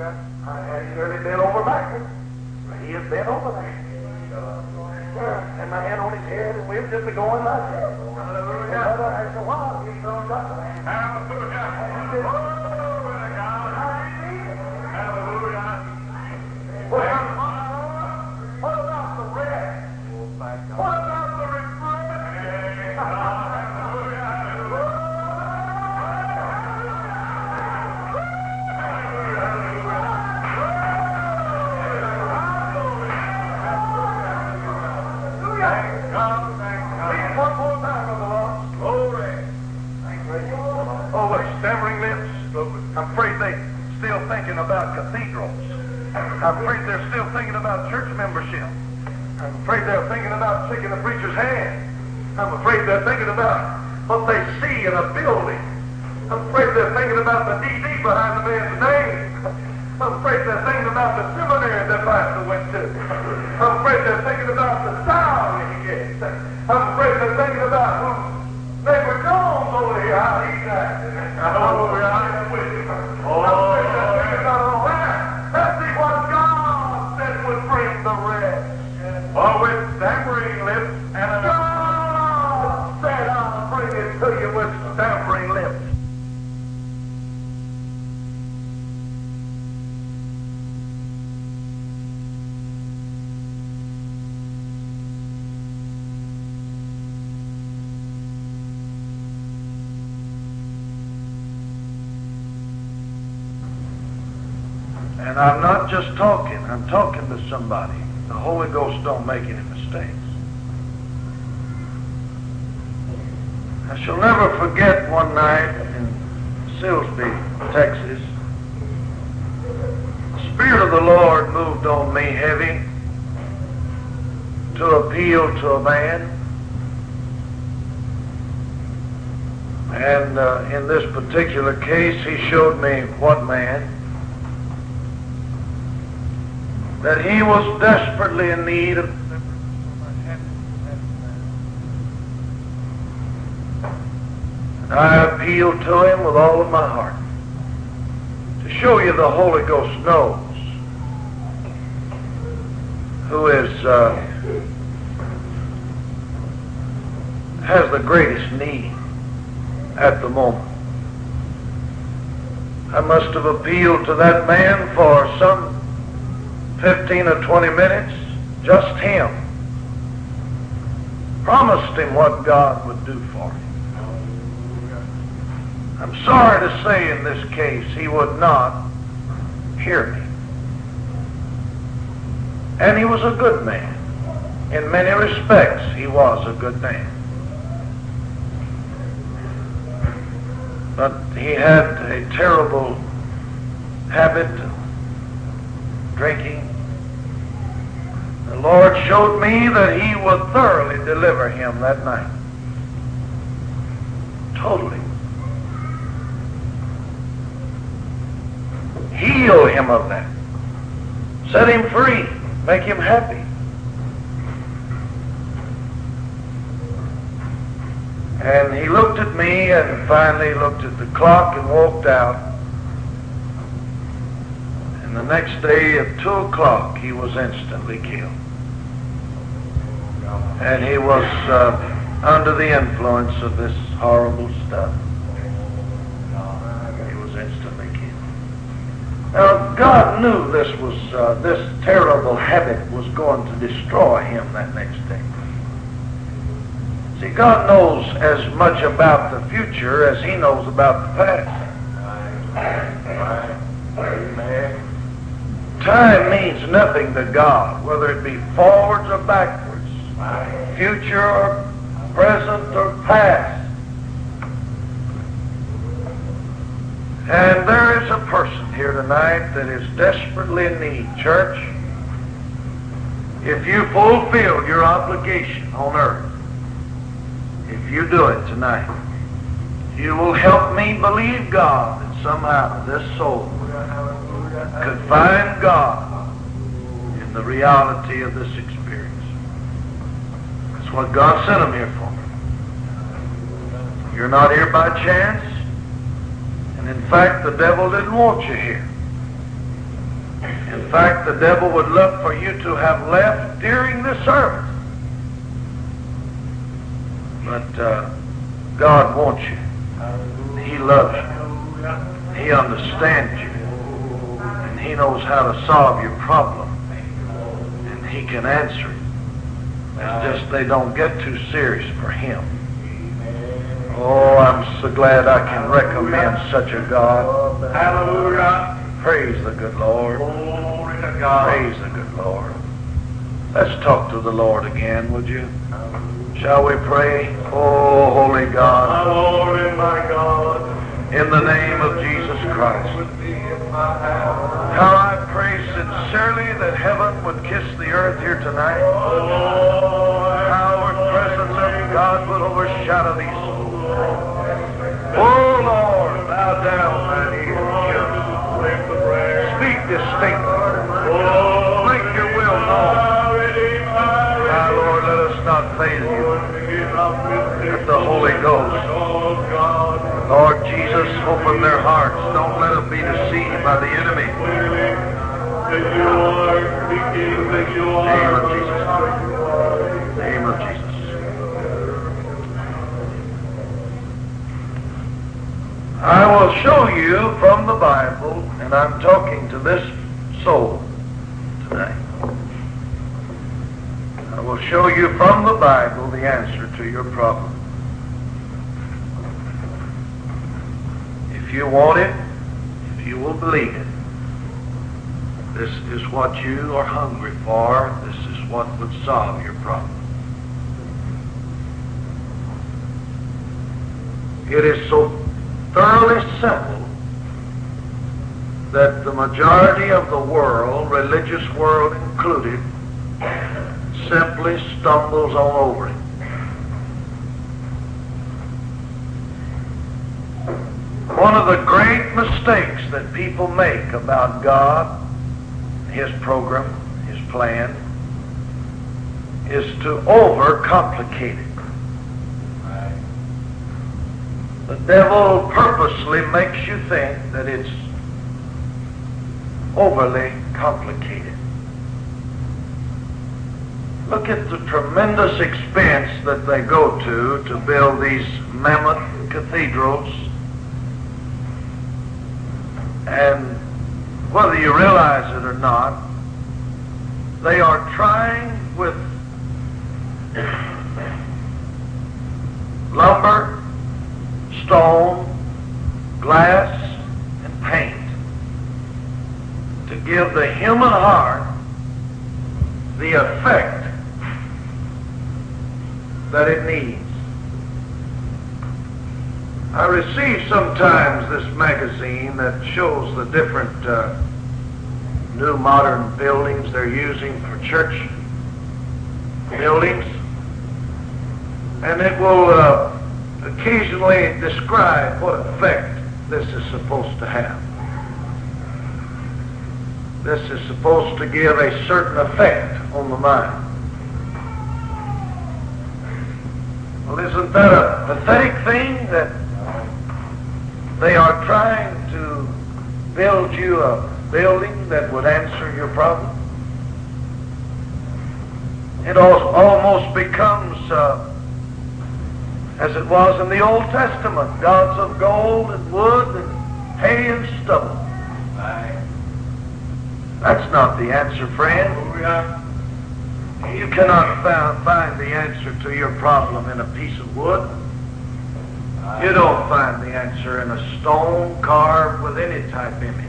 I had surely been over backwards. He has been over there. Yeah, and my hand on his head, and we were just going like that. Hallelujah. After a while, he comes up. Hallelujah. Well, thinking about cathedrals. I'm afraid they're still thinking about church membership. I'm afraid they're thinking about shaking the preacher's hand. I'm afraid they're thinking about what they see in a building. I'm afraid they're thinking about the DD behind the man's name. I'm afraid they're thinking about the seminary that pastor went to. I'm afraid they're thinking about the style he gets. I'm afraid they're thinking about who neighbor Jones over here, how he's acting. Hallelujah. Oh, I'm with him. I'm not just talking, I'm talking to somebody. The Holy Ghost don't make any mistakes. I shall never forget one night in Silsbee, Texas. The Spirit of the Lord moved on me heavy to appeal to a man. And uh, in this particular case, he showed me what man. That he was desperately in need of and I appealed to him with all of my heart to show you the Holy Ghost knows who is uh, has the greatest need at the moment. I must have appealed to that man for some 15 or 20 minutes, just him. Promised him what God would do for him. I'm sorry to say in this case he would not hear me. And he was a good man. In many respects, he was a good man. But he had a terrible habit of drinking. The Lord showed me that he would thoroughly deliver him that night. Totally. Heal him of that. Set him free. Make him happy. And he looked at me and finally looked at the clock and walked out. And the next day at 2 o'clock, he was instantly killed. And he was uh, under the influence of this horrible stuff. He was instantly killed. Now, God knew this was uh, this terrible habit was going to destroy him that next day. See, God knows as much about the future as he knows about the past. Time means nothing to God, whether it be forwards or backwards, future or present or past. And there is a person here tonight that is desperately in need. Church, if you fulfill your obligation on earth, if you do it tonight, you will help me believe God that somehow this soul could find God in the reality of this experience. What God sent him here for. You're not here by chance. And in fact, the devil didn't want you here. In fact, the devil would love for you to have left during this service. But uh, God wants you. He loves you. He understands you. And He knows how to solve your problem. And He can answer it. It's just they don't get too serious for Him. Oh, I'm so glad I can recommend such a God. Hallelujah. Praise the good Lord. Glory to God. Praise the good Lord. Let's talk to the Lord again, would you? Shall we pray? Oh, holy God, and my God. in the name of Jesus Christ. With pray sincerely that heaven would kiss the earth here tonight. How our presence of God would overshadow these souls. Oh, Lord, bow down thine ear and hear us. Lift the prayer. Speak distinctly. Make your will known. my Lord, let us not fail you. Let the Holy Ghost. Lord Jesus, open their hearts. Don't let them be deceived by the enemy. I will show you from the Bible, and I'm talking to this soul today. I will show you from the Bible the answer to your problem. If you want it, if you will believe it, this is what you are hungry for. This is what would solve your problem. It is so thoroughly simple that the majority of the world, religious world included, simply stumbles on over it. One of the great mistakes that people make about God, His program, His plan, is to overcomplicate it. The devil purposely makes you think that it's overly complicated. Look at the tremendous expense that they go to to build these mammoth cathedrals. And whether you realize it or not, they are trying with lumber, stone, glass, and paint to give the human heart the effect that it needs. I receive sometimes this magazine that shows the different uh, new modern buildings they're using for church buildings. And it will uh, occasionally describe what effect this is supposed to have. This is supposed to give a certain effect on the mind. Well, isn't that a pathetic thing that they are trying to build you a building that would answer your problem? It al- almost becomes uh, as it was in the Old Testament, gods of gold and wood and hay and stubble. That's not the answer, friend. You cannot find the answer to your problem in a piece of wood. You don't find the answer in a stone carved with any type image.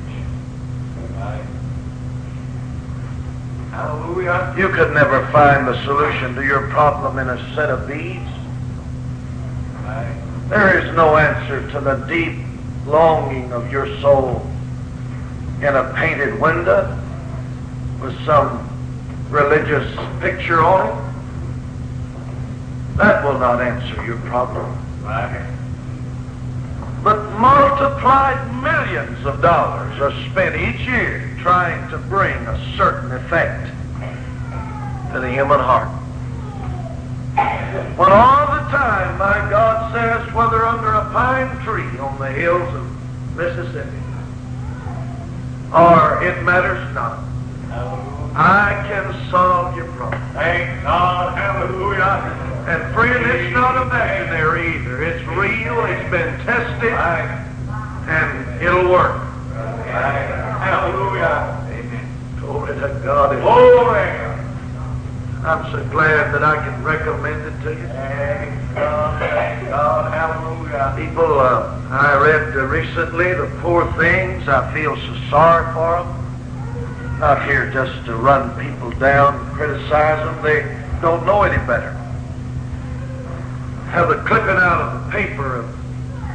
Hallelujah. You could never find the solution to your problem in a set of beads. There is no answer to the deep longing of your soul in a painted window with some religious picture on it. That will not answer your problem. But multiplied millions of dollars are spent each year trying to bring a certain effect to the human heart. When all the time, my God says, whether under a pine tree on the hills of Mississippi, or it matters not. I can solve your problem. Thank God. Hallelujah. And friend, it's not imaginary either. It's real. It's been tested, and it'll work. Hallelujah. Amen. Glory to God. Glory. I'm so glad that I can recommend it to you. Thank God. Thank God. Hallelujah. People, uh, I read uh, recently the poor things. I feel so sorry for them. Not here just to run people down, and criticize them. They don't know any better. Have a clipping out of the paper of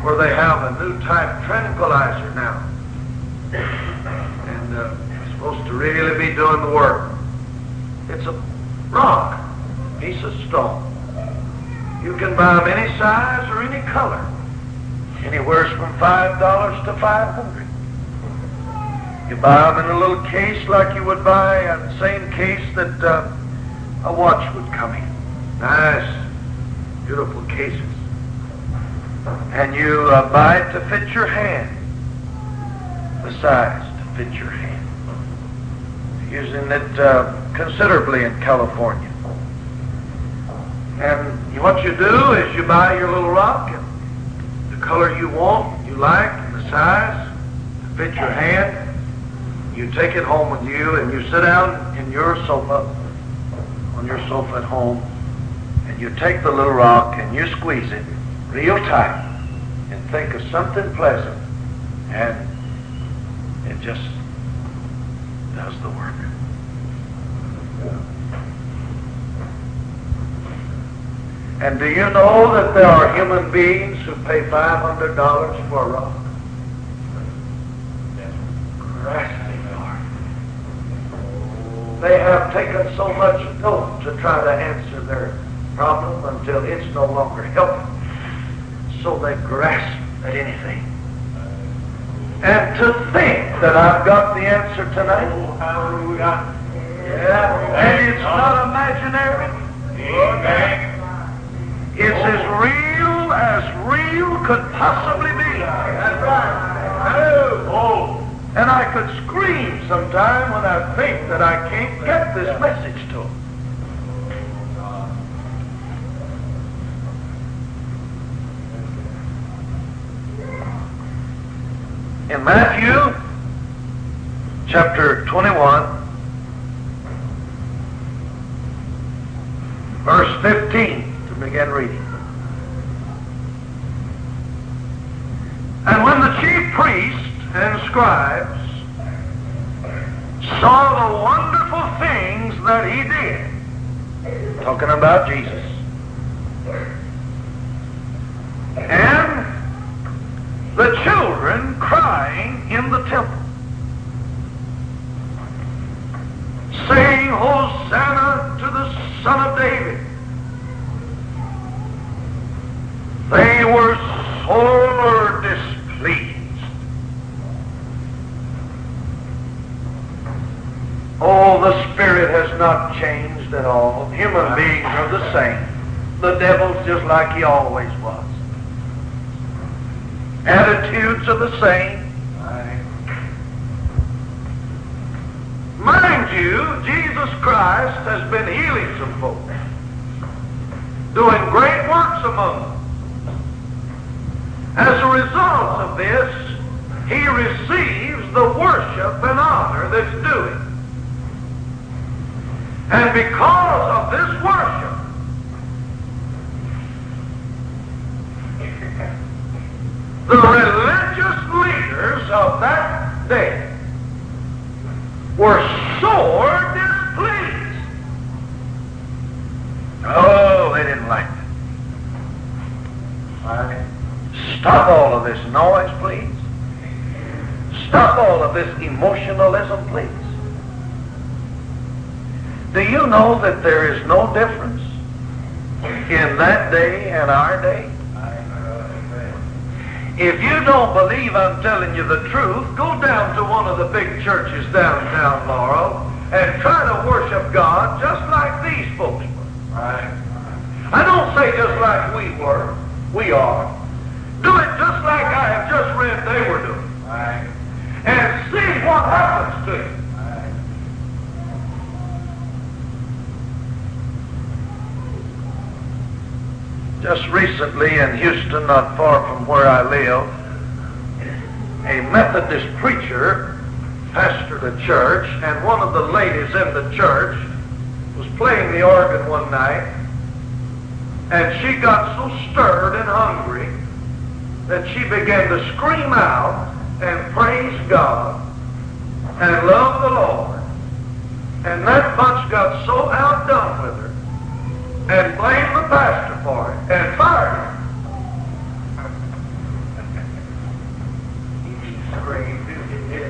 where they have a new type tranquilizer now. And uh, it's supposed to really be doing the work. It's a rock, piece of stone. You can buy them any size or any color. Anywhere from five dollars to five hundred. You buy them in a little case like you would buy a same case that uh, a watch would come in. Nice, beautiful cases. And you uh, buy it to fit your hand, the size to fit your hand. Using it uh, considerably in California. And what you do is you buy your little rock and the color you want, you like, and the size to fit your hand. You take it home with you and you sit down in your sofa, on your sofa at home, and you take the little rock and you squeeze it real tight and think of something pleasant and it just does the work. And do you know that there are human beings who pay $500 for a rock? It. They have taken so much dope to try to answer their problem until it's no longer helping. So they grasp at anything. And to think that I've got the answer tonight. Oh, hallelujah. Yeah. And it's not imaginary. Amen. It's as oh. real as real could possibly be. That's right. Oh. And I could scream sometime when I think that I can't get this message to them. In Matthew chapter 21, verse 15, to begin reading. And when the chief priests and scribes saw the wonderful things that he did, talking about Jesus, and the children crying in the temple, saying, Hosanna to the Son of David. They were sore displeased. Oh, the Spirit has not changed at all. Human beings are the same. The devil's just like he always was. Attitudes are the same. Mind you, Jesus Christ has been healing some folks, doing great works among them. As a result of this, he receives the worship and honor that's due him. And because of this worship, the religious leaders of that day were sore displeased. Oh, they didn't like it. Stop all of this noise, please. Stop all of this emotionalism, please. Do you know that there is no difference in that day and our day? If you don't believe I'm telling you the truth, go down to one of the big churches downtown Laurel and try to worship God just like these folks were. I don't say just like we were. We are. Do it just like I have just read they were doing. and see what happens to him. Just recently in Houston, not far from where I live, a Methodist preacher pastored a church, and one of the ladies in the church was playing the organ one night, and she got so stirred and hungry that she began to scream out and praise God and love the Lord. And that bunch got so outdone with her and blamed the pastor for it and fired him. he screamed.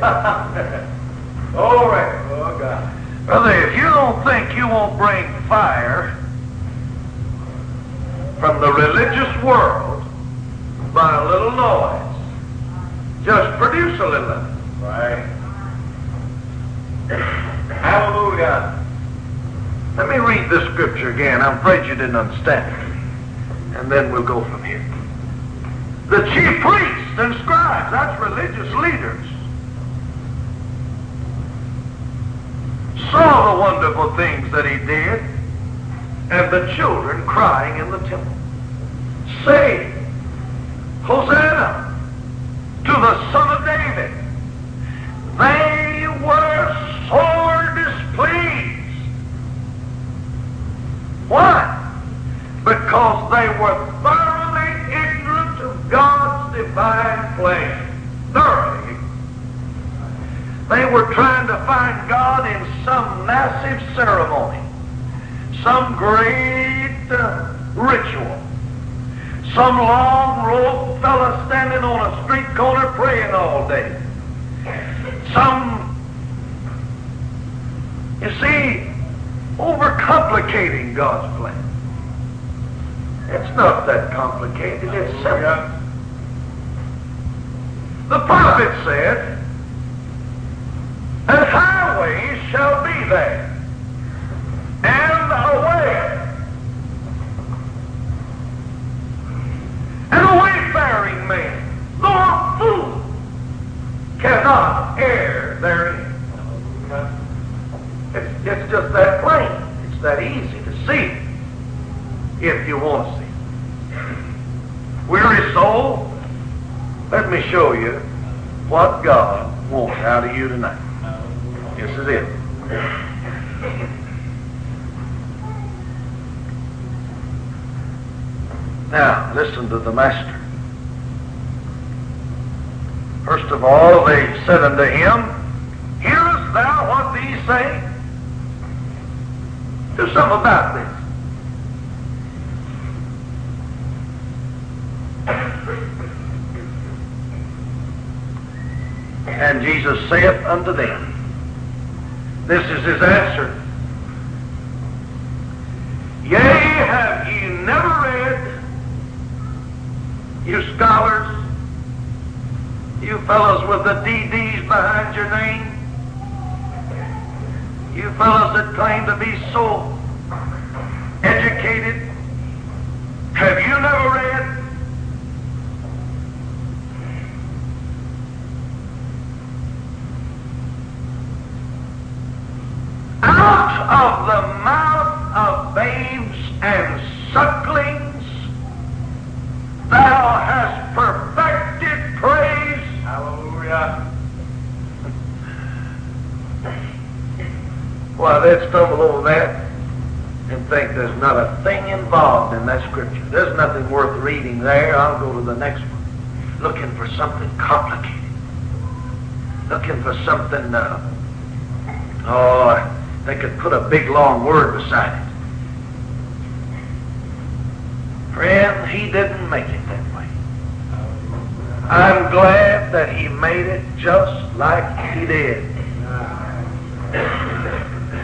All right. Oh, God. Brother, if you don't think you won't bring fire from the religious world by a little noise, just produce a little of it. Right. Hallelujah. Let me read this scripture again. I'm afraid you didn't understand it. And then we'll go from here. The chief priests and scribes, that's religious leaders, saw the wonderful things that he did, and the children crying in the temple, saying, Hosanna to the Son of David. They were sore displeased. Why? Because they were thoroughly ignorant of God's divine plan. Thoroughly. They were trying to find God in some massive ceremony, some great uh, ritual, some long robed fella standing on a street corner praying all day, some, you see, overcomplicating God's plan. It's not that complicated, it's simple. The prophet said, and highways shall be there, and a way, and a wayfaring man, nor a fool cannot err therein. It's, it's just that plain. That easy to see if you want to see. Weary soul, let me show you what God wants out of you tonight. This is it. Now, listen to the master. First of all, they said unto him, Hearest thou what these say? Do something about this. And Jesus saith unto them, This is his answer. Yea, have ye never read, you scholars, you fellows with the DDs behind your name, you fellows that claim to be so educated, have you never read? Out of the mouth of babes and sucklings thou hast perfected praise. Hallelujah. Why, they'd stumble over that and think there's not a thing involved in that scripture. There's nothing worth reading there. I'll go to the next one. Looking for something complicated. Looking for something, uh, oh, they could put a big long word beside it. Friend, he didn't make it that way. I'm glad that he made it just like he did.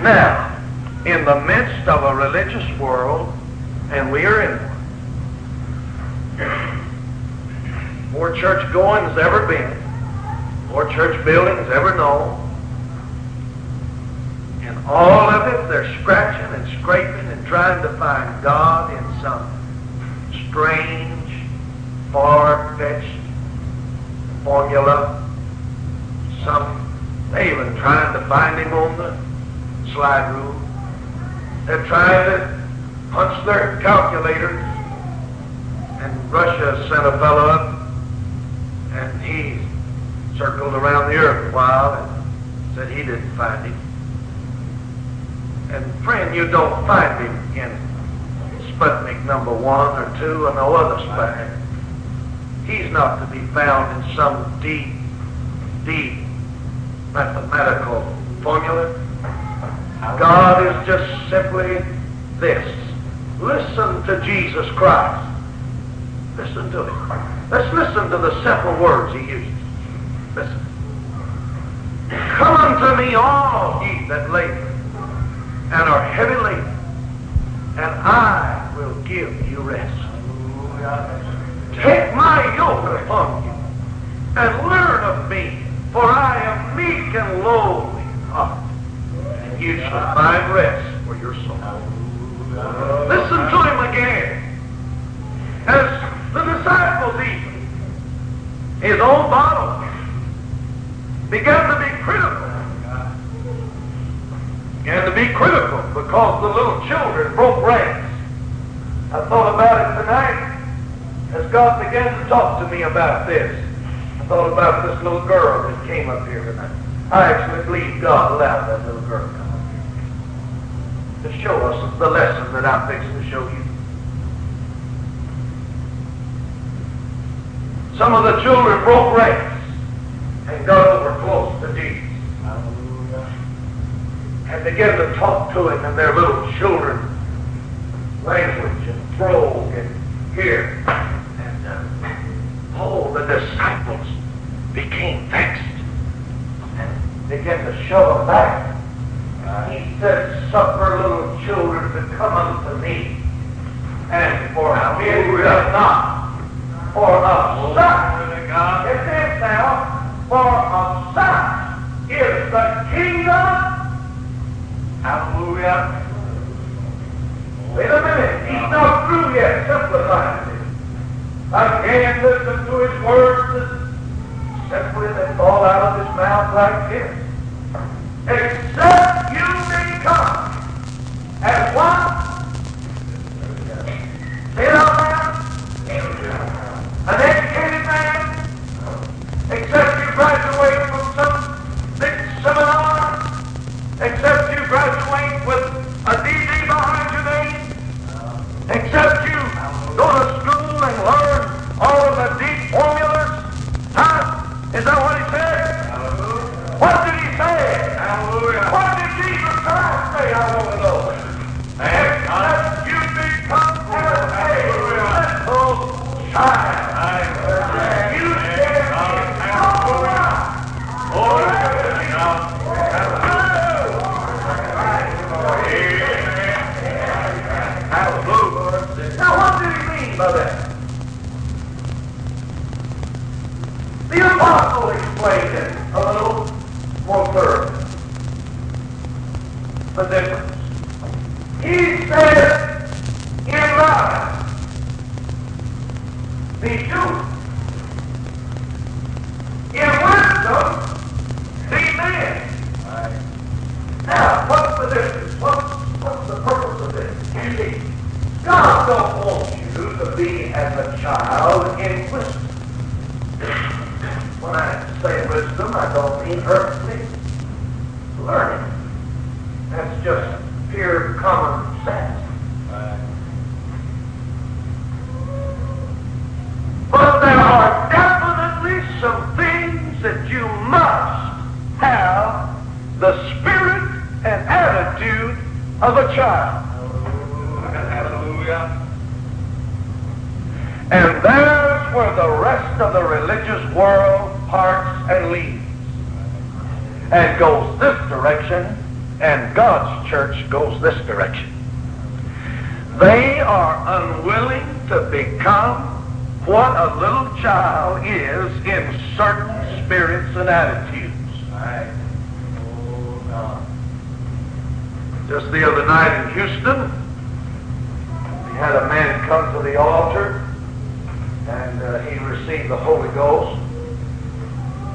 Now, in the midst of a religious world, and we are in one, more church going has ever been, more church building has ever known, and all of it, they're scratching and scraping and trying to find God in some strange, far-fetched formula, Some, they even trying to find him on the slide rule. They're trying to punch their calculators. And Russia sent a fellow up, and he circled around the earth a while and said he didn't find him. And friend, you don't find him in Sputnik number one or two or no other Sputnik. He's not to be found in some deep, deep mathematical formula. God is just simply this. Listen to Jesus Christ. Listen to him. Let's listen to the simple words he uses. Listen. Come unto me, all ye that labor and are heavy laden, and I will give you rest. Take my yoke upon you, and learn of me, for I am meek and lowly in heart, and you shall find rest for your soul. Listen to him again. As the disciples even, his own bottle, began to be critical. Began to be critical because the little children broke ranks. I thought about it tonight as God began to talk to me about this. I thought about this little girl that came up here tonight. I actually believe God allowed that little girl to come to show us the lesson that I'm fixing to show you. Some of the children broke ranks and got over close to Jesus. And began to talk to him in their little children language and brogue and here. And uh, oh, the disciples became vexed and began to shove him back. He said, Suffer little children to come unto me, and forbid them not. For a son, get this now, for a son is the kingdom. Hallelujah. Wait a minute, he's not through yet simplifying it. Again, listen to his words that simply they fall out of his mouth like this. Except become as what? Say a little child is in certain spirits and attitudes. Just the other night in Houston, we had a man come to the altar and uh, he received the Holy Ghost.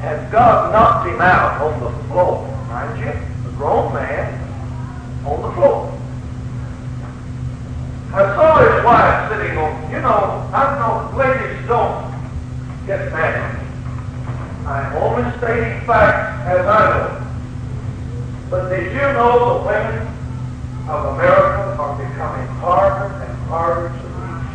And God knocked him out on the floor, mind you, a grown man on the floor. I saw his wife sitting on, you know, I know ladies don't get mad. I'm only stating facts as I know. But did you know the women of America are becoming harder and harder to reach?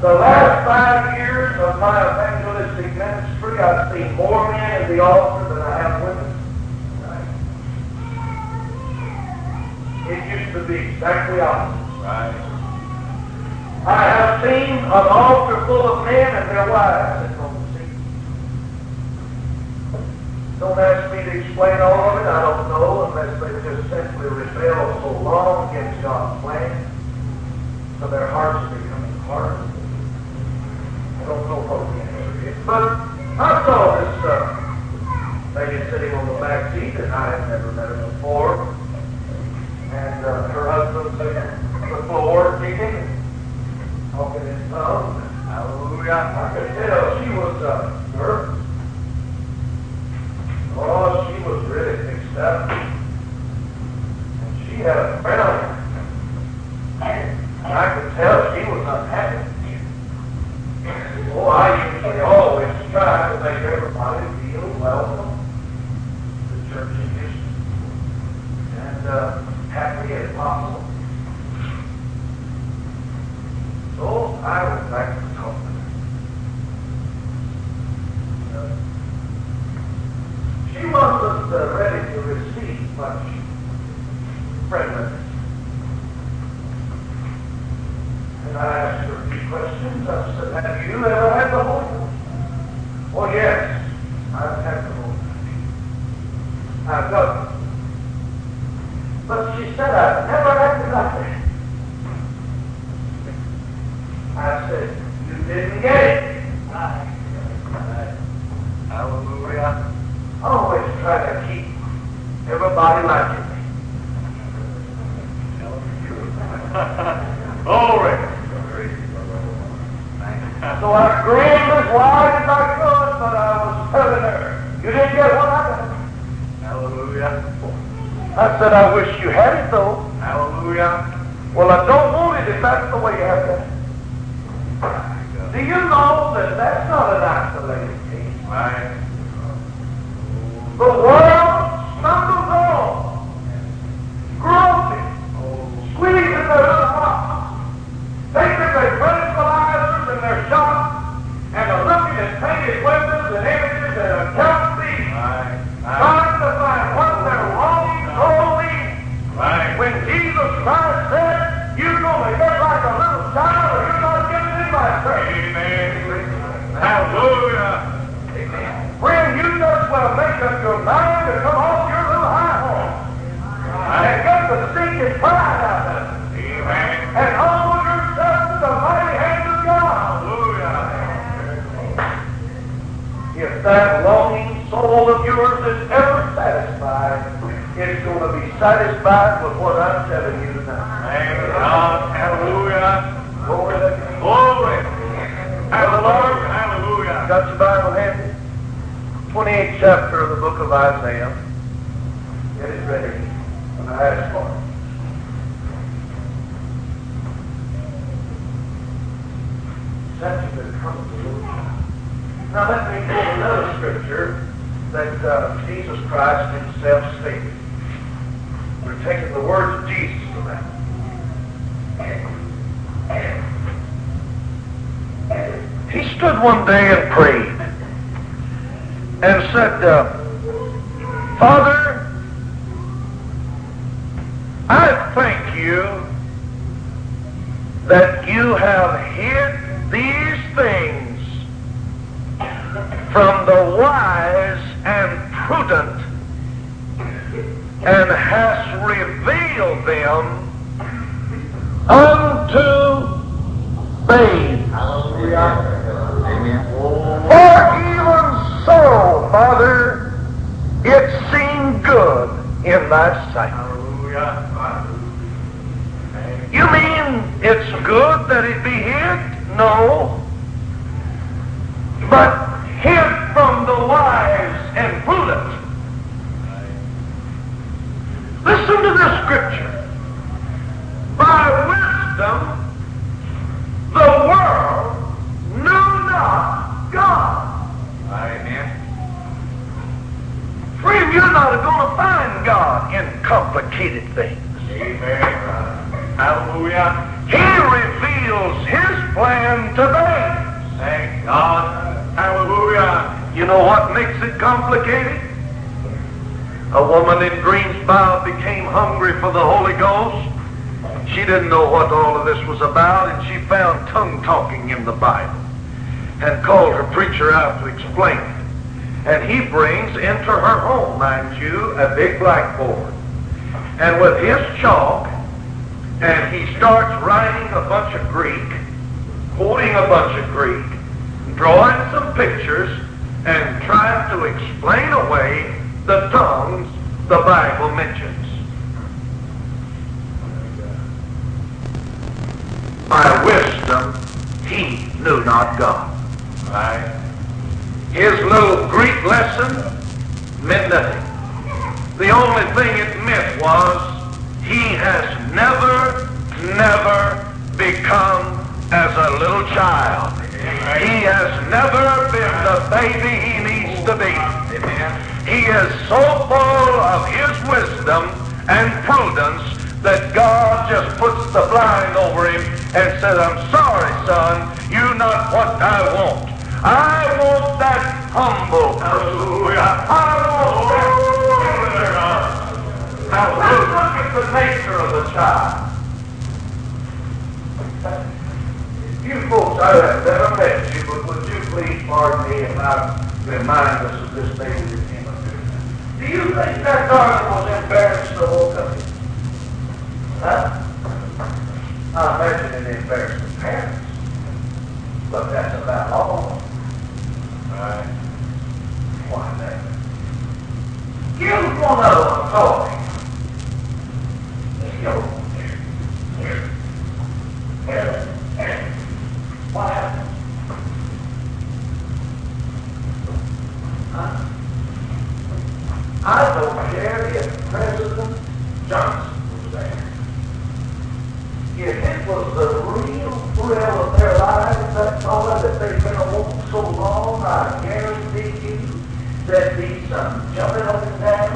The last five years of my evangelistic ministry, I've seen more men in the altar than I have women. It used to be exactly opposite. Right. I have seen an altar full of men and their wives on the seat. Don't ask me to explain all of it. I don't know unless they just simply rebelled so long against God's plan. So their hearts are becoming hard. I don't know what the answer is. But I saw this uh, lady sitting on the back seat and I had never met her before. And uh, her husband's on the floor teaching, talking in tongues. Hallelujah. I could tell she was uh, nervous. Oh, she was really mixed up. And she had a frown. And I could tell she was unhappy. Oh, I usually always try to make everybody feel welcome the church Houston. And uh, happy as possible. So I went back to talk to her. Uh, she wasn't uh, ready to receive much friendliness. And I asked her a few questions. I said, have you ever had the Holy Ghost? Oh, yes, I've had the Holy Ghost. I've got it. But she said, I've never acted like that. I said, you didn't get it. Hallelujah. I always try to keep everybody liking me. Glory. So I screamed as wide as I could, but I was telling her, you didn't get what I got. Hallelujah. I said, I wish you had it though. Hallelujah. Well, I don't want it if that's the way you have it. Do you know that that's You know what makes it complicated? A woman in Greensboro became hungry for the Holy Ghost. She didn't know what all of this was about, and she found tongue talking in the Bible and called her preacher out to explain it. And he brings into her home, mind you, a big blackboard. And with his chalk, and he starts writing a bunch of Greek, quoting a bunch of Greek, drawing some pictures, and trying to explain away the tongues the Bible mentions. By wisdom, he knew not God. Right. His little Greek lesson meant nothing. The only thing it meant was he has never, never become as a little child. He has never been the baby he needs to be. He is so full of his wisdom and prudence that God just puts the blind over him and says, I'm sorry, son, you're not what I want. I want that humble person. I want that Now let's look at the nature of the child. You folks, I have never met you, but would you please pardon me if I remind us of this thing that came up here? Do you think that daughter was embarrassed the whole country? Huh? I imagine it embarrassed the parents. But that's about all. Right. Why that? One of them a toy. Let's go. What? Huh? I don't care if President Johnson was there. If it was the real thrill of their lives, that fella that they've been along so long, I guarantee you there'd be some jumping up and down,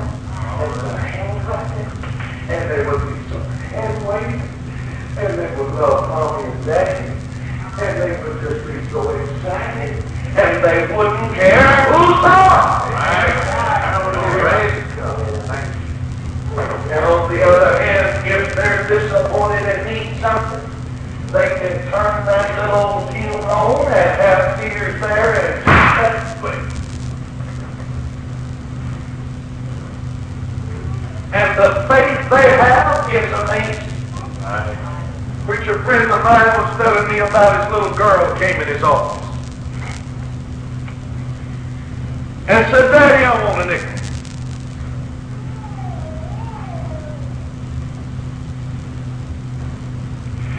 and some hand clapping, and there would be some hand waving, and they would love mommy and daddy, and they would just be so excited, and they wouldn't care who saw it. Praise God. Thank you. And on the other hand, if they're disappointed and need something, they can turn that little field on and have tears there and that's quick. And the faith they have is amazing. Preacher friend of mine was telling me about his little girl came in his office. And said, Daddy, I want a nickel.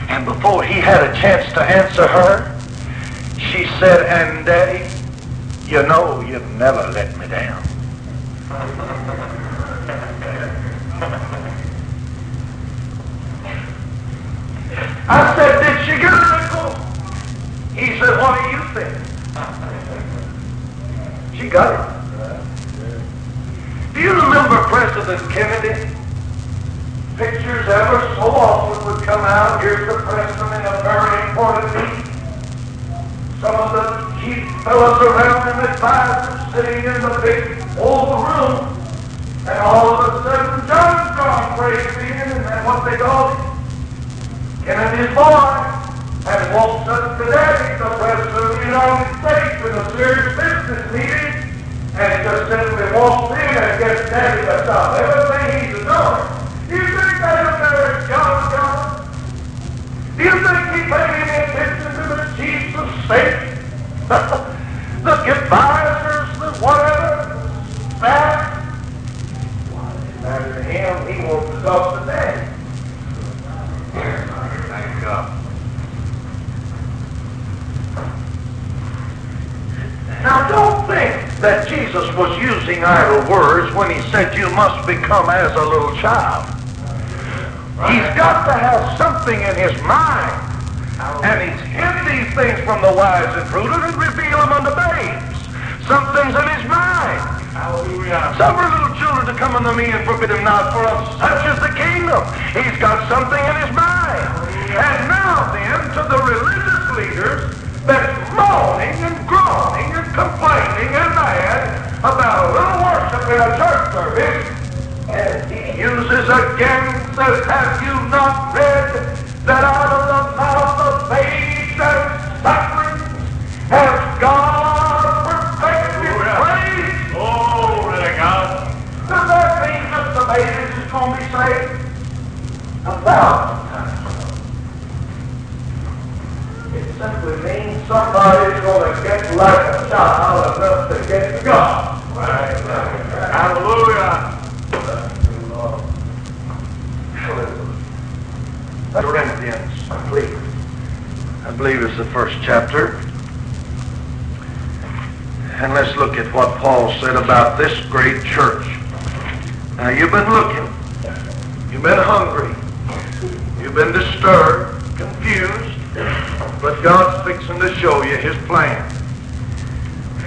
And before he had a chance to answer her, she said, and Daddy, you know you've never let me down. I said, did she get a nickel? He said, what do you think? She got it. Do you remember President Kennedy? Pictures ever so often would come out. Here's the president in a very important meeting. Some of the chief fellows around him, advisors, sitting in the big oval room. And all of a sudden, John John breaks in, and what they called him. Kennedy's boy, and walks up to Daddy, the President of the United States, in a serious business meeting, and just simply walks in and gets Daddy to stop everything he's doing. Do you think that up there is John John? Do you think he paid any attention to the chiefs of state? the advisors, the whatever, staff? Why, it didn't matter to him. He wants to talk to Daddy. Thank God. Now don't think that Jesus was using idle words when he said you must become as a little child. He's got to have something in his mind. And he's hid these things from the wise and prudent and reveal them unto babes. Something's in his mind. Hallelujah. Suffer little children to come unto me and forbid them not, for of such is the kingdom. He's got something in his mind. And now then, to the religious leaders that's moaning and groaning and complaining and mad about a little worship in a church service, and he uses again, says, have you not read that out of the mouth of babes and sucklings has God to be? A thousand times. It simply means somebody's going to get like a child enough to get God. Right. Hallelujah. Corinthians, I believe. I believe it's the first chapter. And let's look at what Paul said about this great church. Now you've been looking. You've been hungry. You've been disturbed, confused. But God's fixing to show you his plan.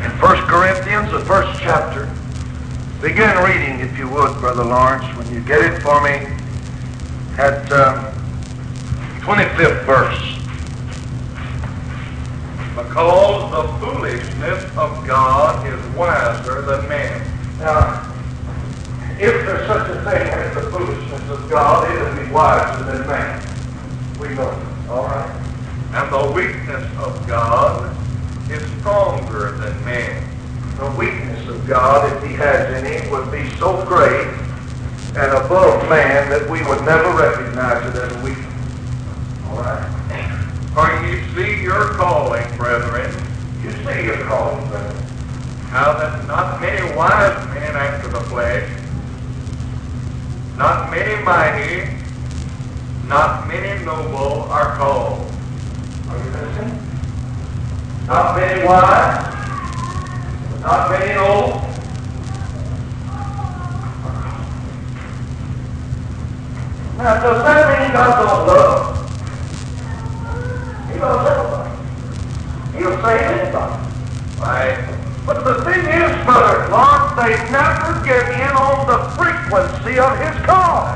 In 1 Corinthians, the first chapter, begin reading, if you would, Brother Lawrence, when you get it for me, at um, 25th verse. Because the foolishness of God is wiser than man. Now, if there's such a thing as the foolishness of God, it'll be wiser than man. We know it. All right? And the weakness of God is stronger than man. The weakness of God, if he has any, would be so great and above man that we would never recognize it as a weakness. All right? For you see your calling, brethren, You see your calling, brethren. how that not many wise men after the flesh, not many mighty, not many noble are called. Are you listening? Not many wise, not many old. Now, does that mean God don't love? He loves everybody. He'll save anybody. Right? But the thing is, Brother Clark, they never get in on the frequency of his call.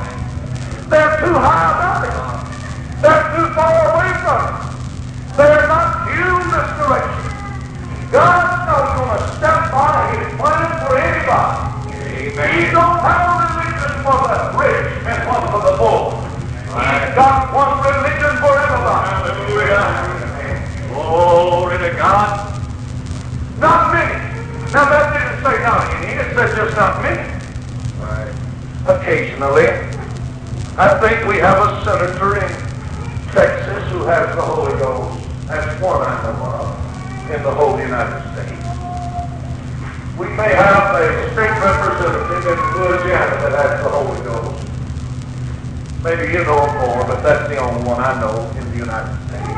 They're too high above it. They're too far away from it. They're not tuned this direction. God's not going to step by his plan for anybody. He don't have a religion for the rich and one for the poor. He's got one religion for everybody. Hallelujah. Glory to God. Not many. Now that didn't say not any, it said just not many. Right. Occasionally, I think we have a senator in Texas who has the Holy Ghost. That's one I know of in the whole United States. We may have a state representative in Louisiana that has the Holy Ghost. Maybe you know more, but that's the only one I know in the United States.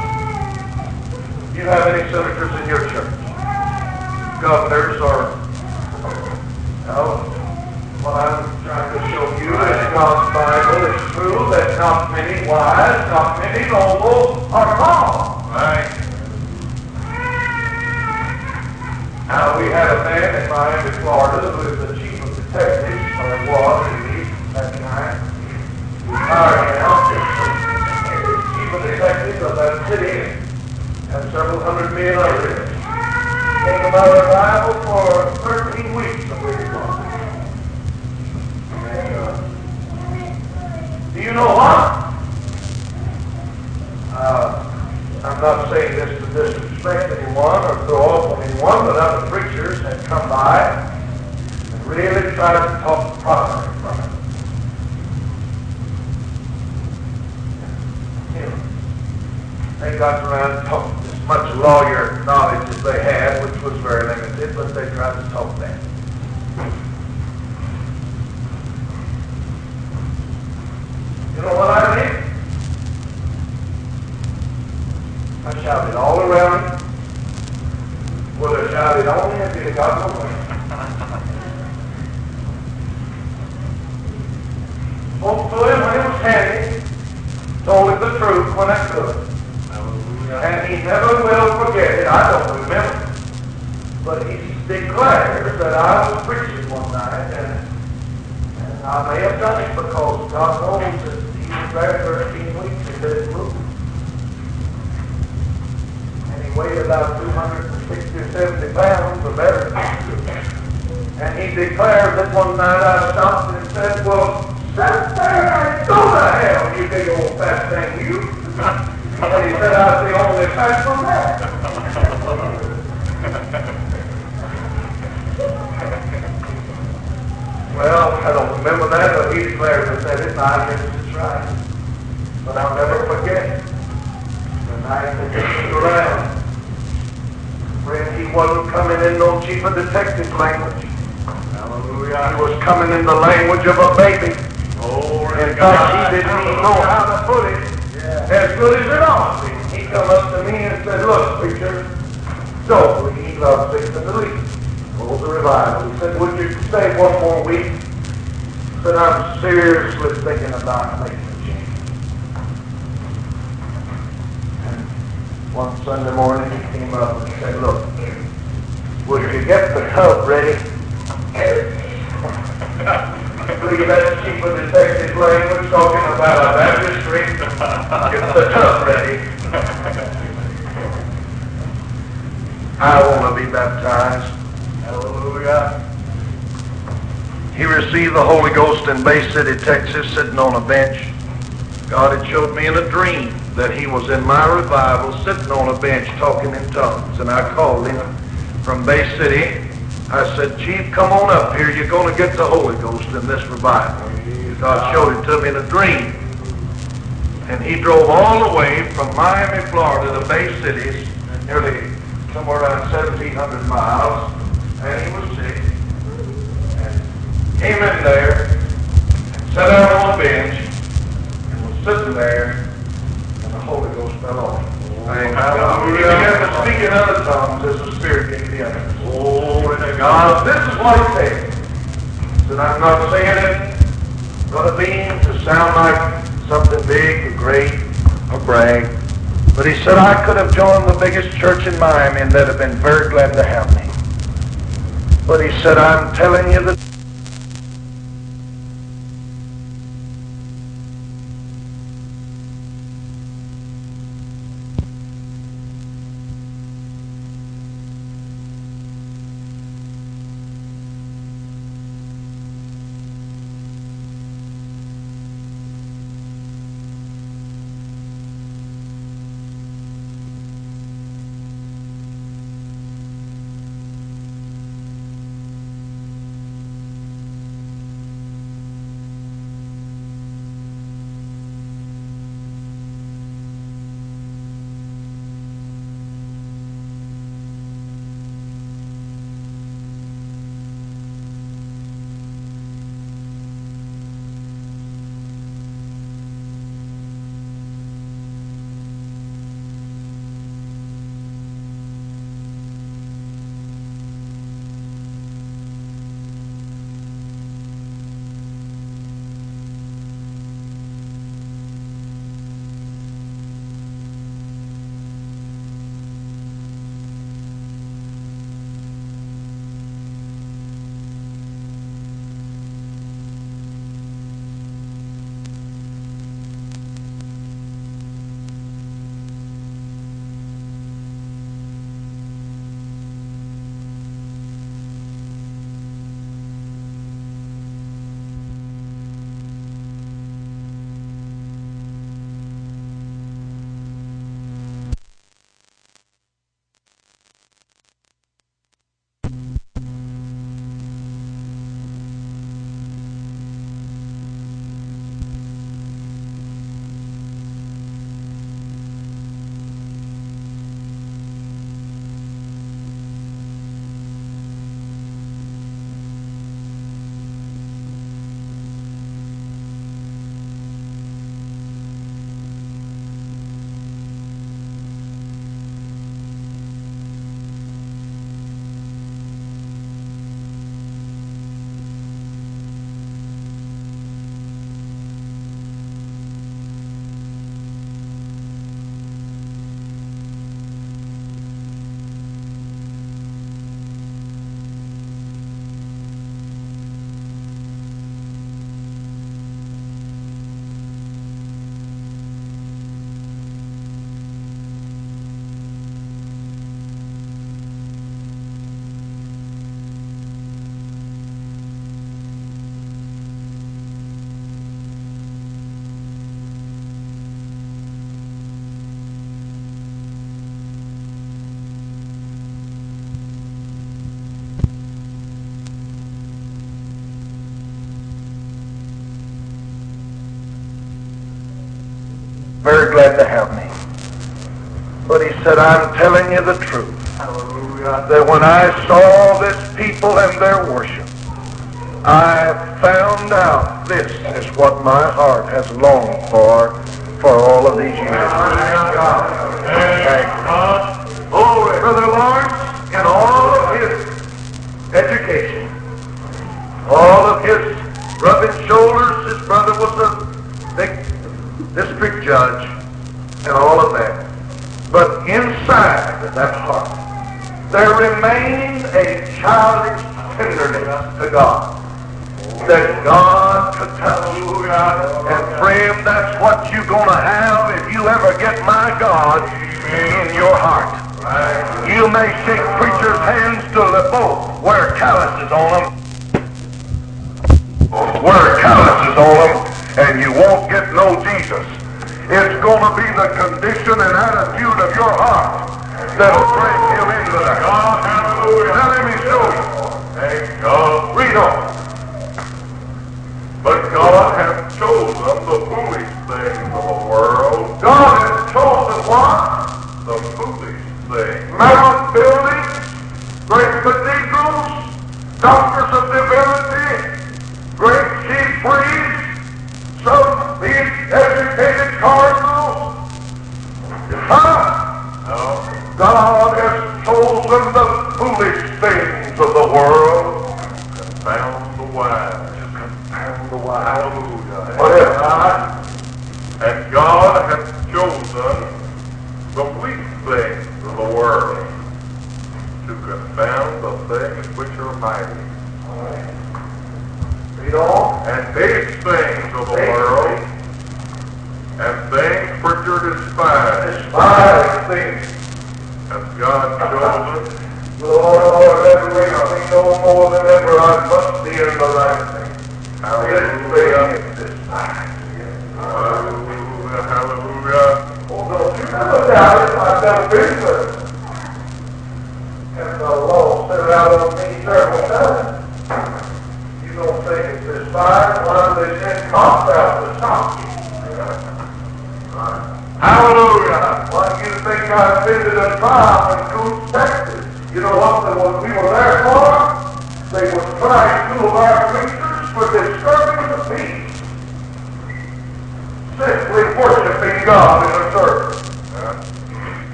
Do you have any senators in your church? Governors or no? What I'm trying to show you is God's Bible is true that not many wise, not many noble are called. Right. Now, we had a man in Miami, Florida, who is the chief of detectives, or was at least at the time. Retired now. Chief of detectives of that city and several hundred men Came about Bible for 13 weeks, I believe it was. Do you know what? Uh, I'm not saying this to disrespect anyone or throw off on anyone, but other preachers have come by and really tried to talk properly from it. You know, They got around as much lawyer knowledge as they had, which was very limited, but they tried to talk that. You know what I did? I shouted all around. Would I shouted only if it got away. Hopefully, when it was handy, told him the truth when I could never will forget it. I don't remember. But he declares that I was preaching one night, and, and I may have done it because God knows that he was there 13 weeks in this room. And he weighed about 260 or 70 pounds or better. And he declared that one night I stopped and said, well, sit there and go to hell, you big old fat thing, you. and he said, I was the only one there. Well, I don't remember that, but he declared that that is I guess it's right. But I'll never forget the night that he was around. Friend, he wasn't coming in no chief of detective language. Hallelujah. He was coming in the language of a baby. Oh, In fact, he didn't even know how to put it as good as it ought to be. He come up to me and said, look, preacher, don't leave love fixing to leave. Well, the revival. He said, would you stay one more week? I said, I'm seriously thinking about making a change. And one Sunday morning he came up and said, look, would you get the tub ready? That cheap of detective language talking about a baptistry. Get the tub ready. I want to be baptized. Hallelujah. He received the Holy Ghost in Bay City, Texas, sitting on a bench. God had showed me in a dream that he was in my revival, sitting on a bench talking in tongues. And I called him from Bay City. I said, Chief, come on up here. You're going to get the Holy Ghost in this revival. God showed it to me in a dream. And he drove all the way from Miami, Florida to Bay City, nearly somewhere around 1,700 miles. And he was sick. And came in there and sat down on a bench and was sitting there and the Holy Ghost fell on him. Thank God. He began to speak in other tongues as the Spirit gave the utterance. Glory to God. This is what he said. Said, I'm not saying it, Brother Bean, to sound like something big or great or brag. But he said, I could have joined the biggest church in Miami and they'd have been very glad to have me. But he said, I'm telling you the glad to have me. But he said, I'm telling you the truth. Hallelujah. That when I saw this people and their worship, I found out this is what my heart has longed for for all of these years. There remains a childish tenderness to God that God could touch. And friend, that's what you're going to have if you ever get my God in your heart. You may shake preachers' hands till they both wear calluses on them. Wear calluses on them, and you won't get no Jesus. It's going to be the condition and attitude of your heart that'll bring him into that. God, hallelujah. Now let me show you. Thank God. Read on.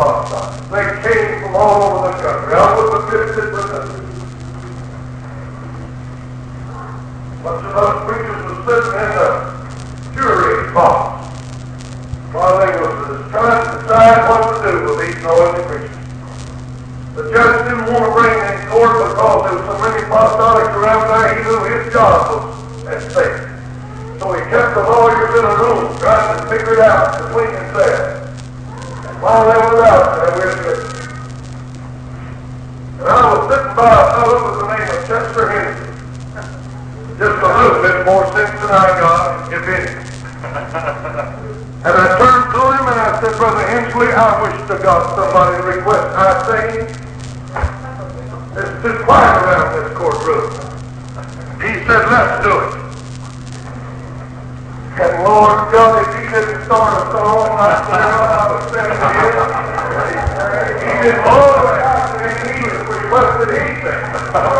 Hostile. They came from all over the country. I was a visited representative. Bunch of those preachers were sitting in the jury box while they was trying to decide what to do with these noisy preachers. The judge didn't want to bring them in court because there was so many apostolics around there, he knew his job was at stake. So he kept the lawyers in a room trying to figure it out I wish to God somebody request I sing. It's too quiet around this courtroom. He said, let's do it. And Lord God, if he didn't start a song, I swear I was singing it. didn't know that. And he requested healing. Some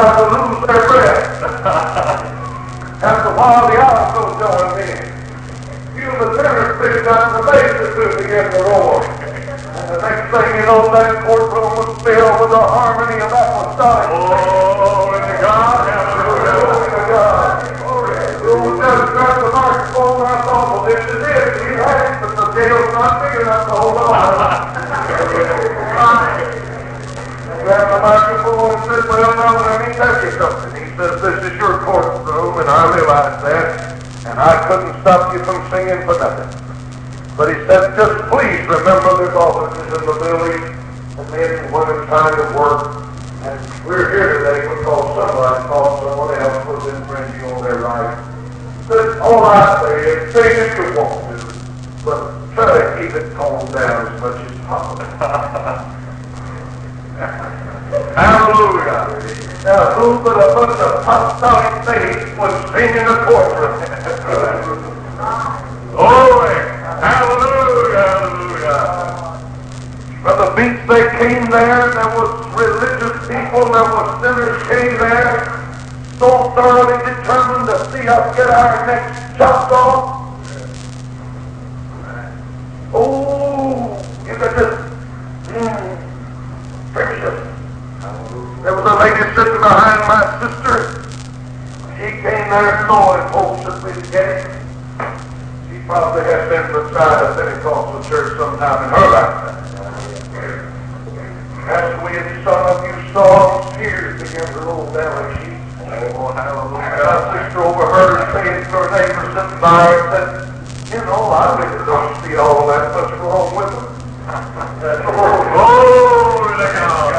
about to lose their breath. After a while, the altos join in. Few of the tenors picked up the basses to begin to roar. And the next thing you know, that courtroom was filled with the harmony of apostolic. Glory to God. Hallelujah. Glory to God. The old judge grabbed the microphone and I thought, well, this is it. We had it, but the jail's not big enough to hold on. grabbed the microphone and said, well, now let me tell you something. He says, this is your courtroom, and I realize that, and I couldn't stop you from singing for nothing. But he said, just please remember there's officers in the building, and men and women trying to work, and we're here today because somebody thought someone else was infringing on their rights. But all I say is, sing if you want to, but try to keep it toned down as much as possible. Hallelujah. But a bunch of apostolic saints was singing the courtroom? Glory. Hallelujah. Hallelujah. From the beach they came there, there was religious people, there was sinners came there, so thoroughly determined to see us get our necks chopped off. Oh, you could just, mm, precious. There was a lady sitting behind my sister. She came there knowing folks that we'd get. She probably had been beside a Pentecostal church sometime in her lifetime. As we had sung a few songs, tears began to roll down her cheeks. Oh. My sister overheard her saying to her neighbor sitting by her, said, you know, I really don't see all that much wrong with them. Oh, glory to God.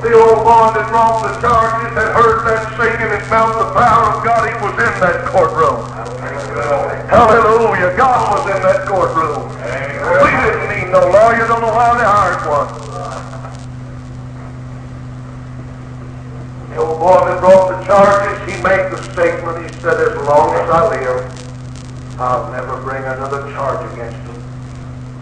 The old boy that brought the charges had heard that singing and felt the power of God. He was in that courtroom. Hallelujah. God was in that courtroom. We didn't need no lawyer. Don't know why they hired one. The old boy that brought the charges, he made the statement. He said, as long as I live, I'll never bring another charge against them. Well, God. Glory to God. Hallelujah.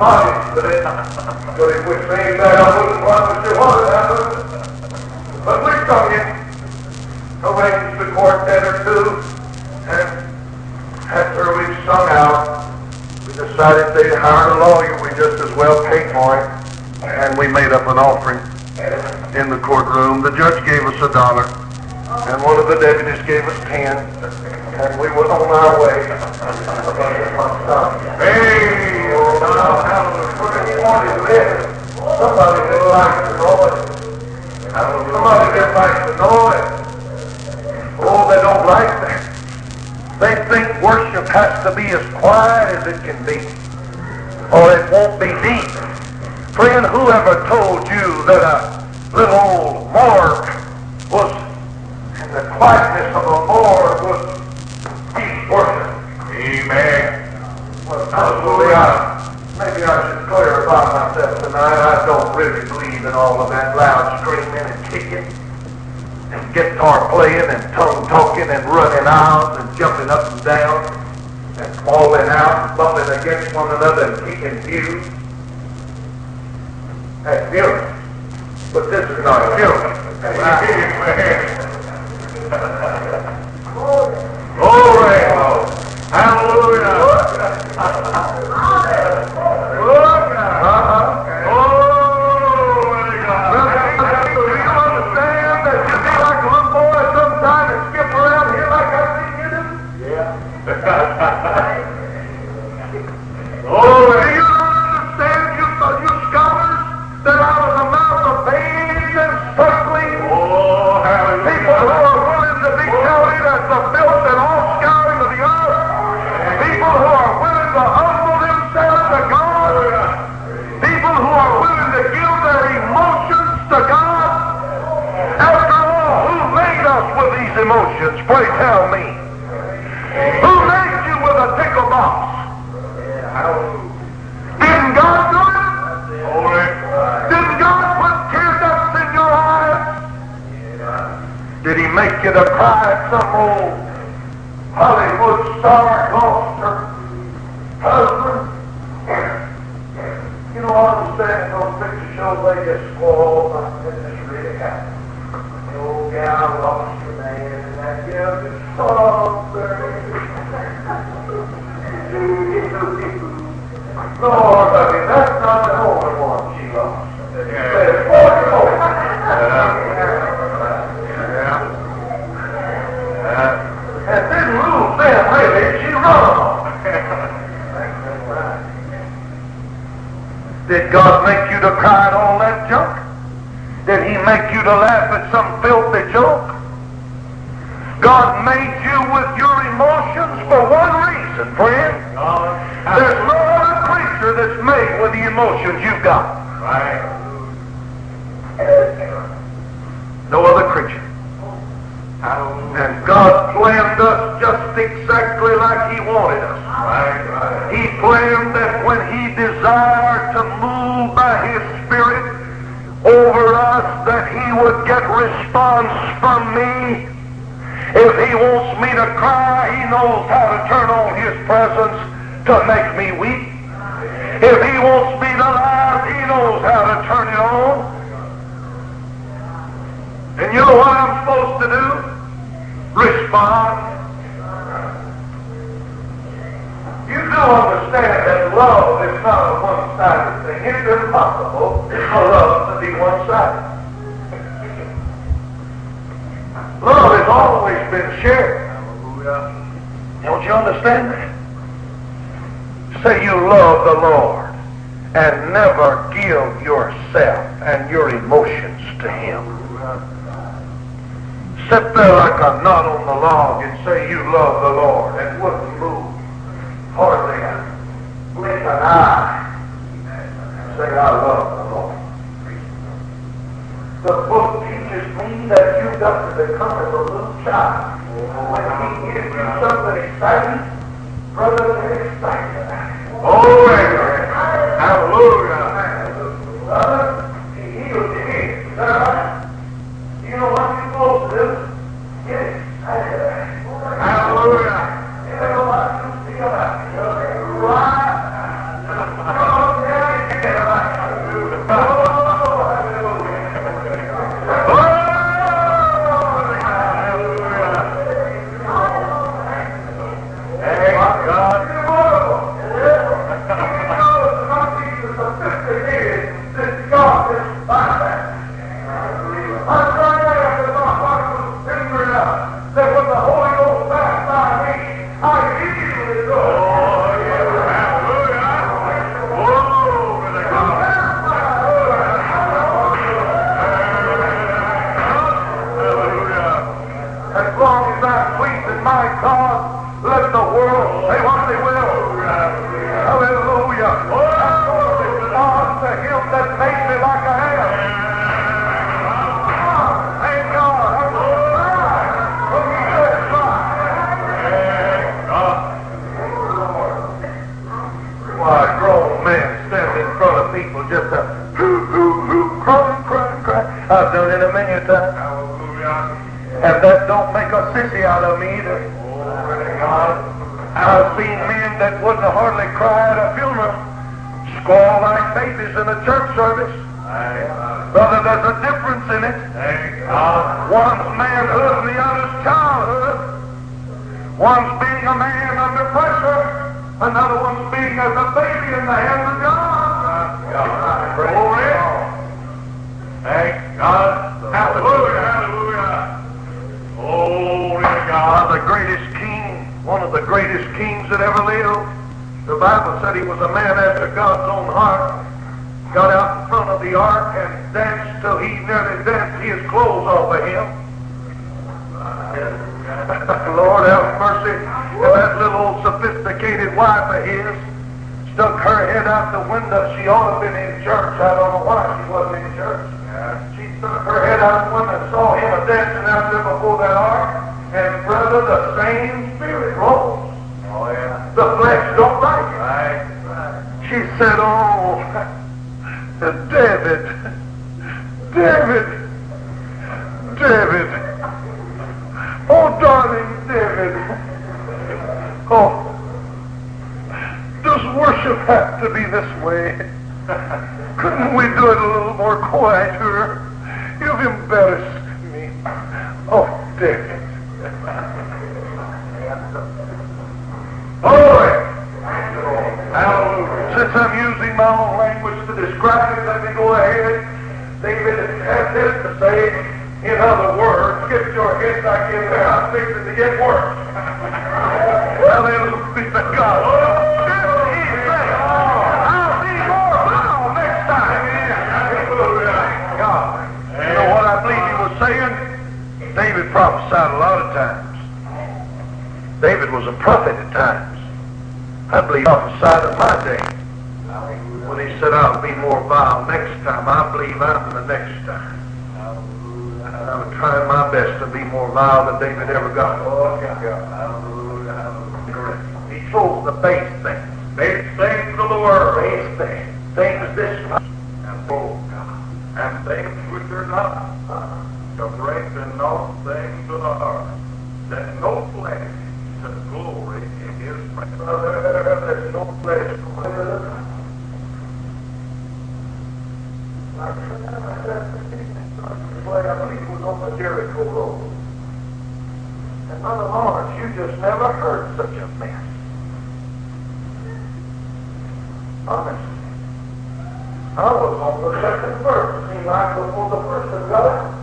But we that, I wouldn't what. But we sung it, the or two, and after we sung out, we decided they'd hire a lawyer. We just as well paid for it. And we made up an offering in the courtroom. The judge gave us a dollar, and one of the deputies gave us ten, and we went on our way. Hey, oh, now? Somebody that likes the noise. Somebody that likes the noise. Oh, they don't like that. They think worship has to be as quiet as it can be, or it won't be deep. Friend, whoever told you that a little old morgue was, the quietness of a morgue was deep worship? Amen. Well, absolutely, I, maybe I should clarify myself tonight. I don't really believe in all of that loud screaming and kicking and guitar playing and tongue talking and running out and jumping up and down and falling out and bumping against one another and kicking pews. That's funeral. But this is not a funeral. Glory. Hallelujah. Emotions? Pray tell me. Who made you with a tickle box? Didn't God do it? Didn't God put tear ducts in your eyes? Did he make you to cry at some old Hollywood star lost her husband? You know, I understand those picture shows, they just like this this really happened. The old gal Did God make you to cry at all that junk? Did he make you to laugh at some filthy joke? God made you with your emotions for one reason, friend. There's no other creature that's made with the emotions you've got. Right. No other creature. And God planned us just exactly like He wanted us. Right. Right. He planned that when He desired to move by His Spirit over us, that He would get response from me. If He wants me to cry, He knows how to turn on His presence to make me weep. If He wants me to laugh, He knows how to turn it on. And you know what I'm supposed to do? Respond. You do understand that love is not a one-sided thing. It's impossible for love to be one-sided. Always been shared. Don't you understand that? Say you love the Lord and never give yourself and your emotions to Him. Sit there like a knot on the log and say you love the Lord and wouldn't move hardly a blink an eye. Say I love the Lord. The book teaches me that you've got to become as a little child. When he gives you something exciting, brother, get excited about it. Glory. Hallelujah. Why, grown men stand in front of people just to cry, cry, cry. I've done it a million times. And that don't make a sissy out of me either. I've seen men that wouldn't hardly cry at a funeral, squall like babies in a church service. Brother, there's a difference in it. Thank God. One's manhood and the other's childhood. One's being a man under pressure, another one's being as a baby in the hands of God. Glory. Oh, Thank God. Hallelujah. Hallelujah. Glory to God, God. the greatest king, one of the greatest kings that ever lived. The Bible said he was a man after God's own heart. Got out in front of the ark and danced till he nearly danced his clothes off of him. Lord have mercy. And that little old sophisticated wife of his stuck her head out the window. She ought to have been in church. I don't know why she wasn't in church. She stuck her head out the window and saw him dancing out there before that ark. And brother, the same spirit rolls. Oh, yeah. The flesh don't like it. Right, right. She said, oh, David, David, David. Oh, darling David. Oh, does worship have to be this way? Couldn't we do it a little more quieter? You've embarrassed me. Oh, David. Glory. Hallelujah. Since I'm using my own language to describe let me go ahead. David has this to say. In other words, get your head back in there. I'm fixing to get worse. Hallelujah to God. He said, I'll be more foul next time. God. You know what I believe he was saying? David prophesied a lot of times. David was a prophet at times. I believe he prophesied in my day. He said, I'll be more vile next time, I believe I'm the next time. I'm trying my best to be more vile than David ever got. Oh, he chose the base things. Base things of the world. Base things. Things this and oh God. And things which are not, uh, to bring to naught things of the heart, that no flesh should glory in his presence. Brother, there's no place for I believe it was on the Jericho Road. And Mother Lawrence, you just never heard such a mess. Honest. I was on the second verse. Seemed like before the first had got out.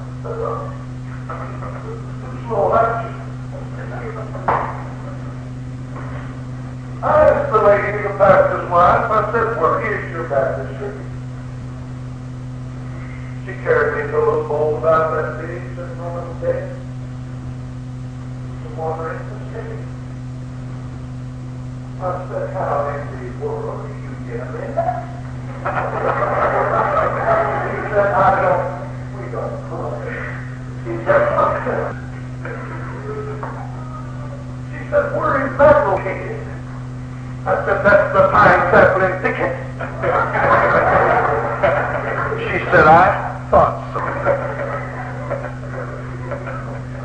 Slow action. I asked the lady, the pastor's wife, I said, where is your baptistry? She carried me to a little bowl about that big, sitting on the desk. Some water in the city. I said, how in the world are you getting in that? he said, I don't, we don't pray. He said, she that located? I said, that's the Pine Zeppelin ticket. she said, I thought so.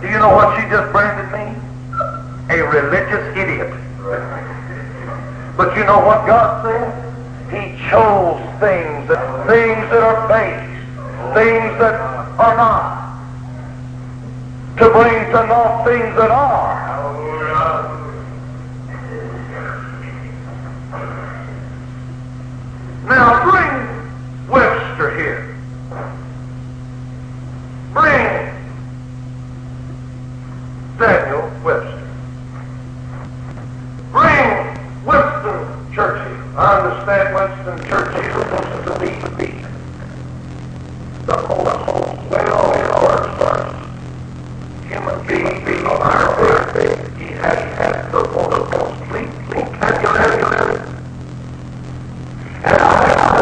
Do you know what she just branded me? A religious idiot. But you know what God said? He chose things that things that are base, things that are not, to bring to naught things that are. Hallelujah. Now bring Webster here. Bring Daniel Webster. Bring Winston Churchill. I understand Winston Churchill wants to be beat. The most well-versed human being being on our earth. He has had the most complete vocabulary and I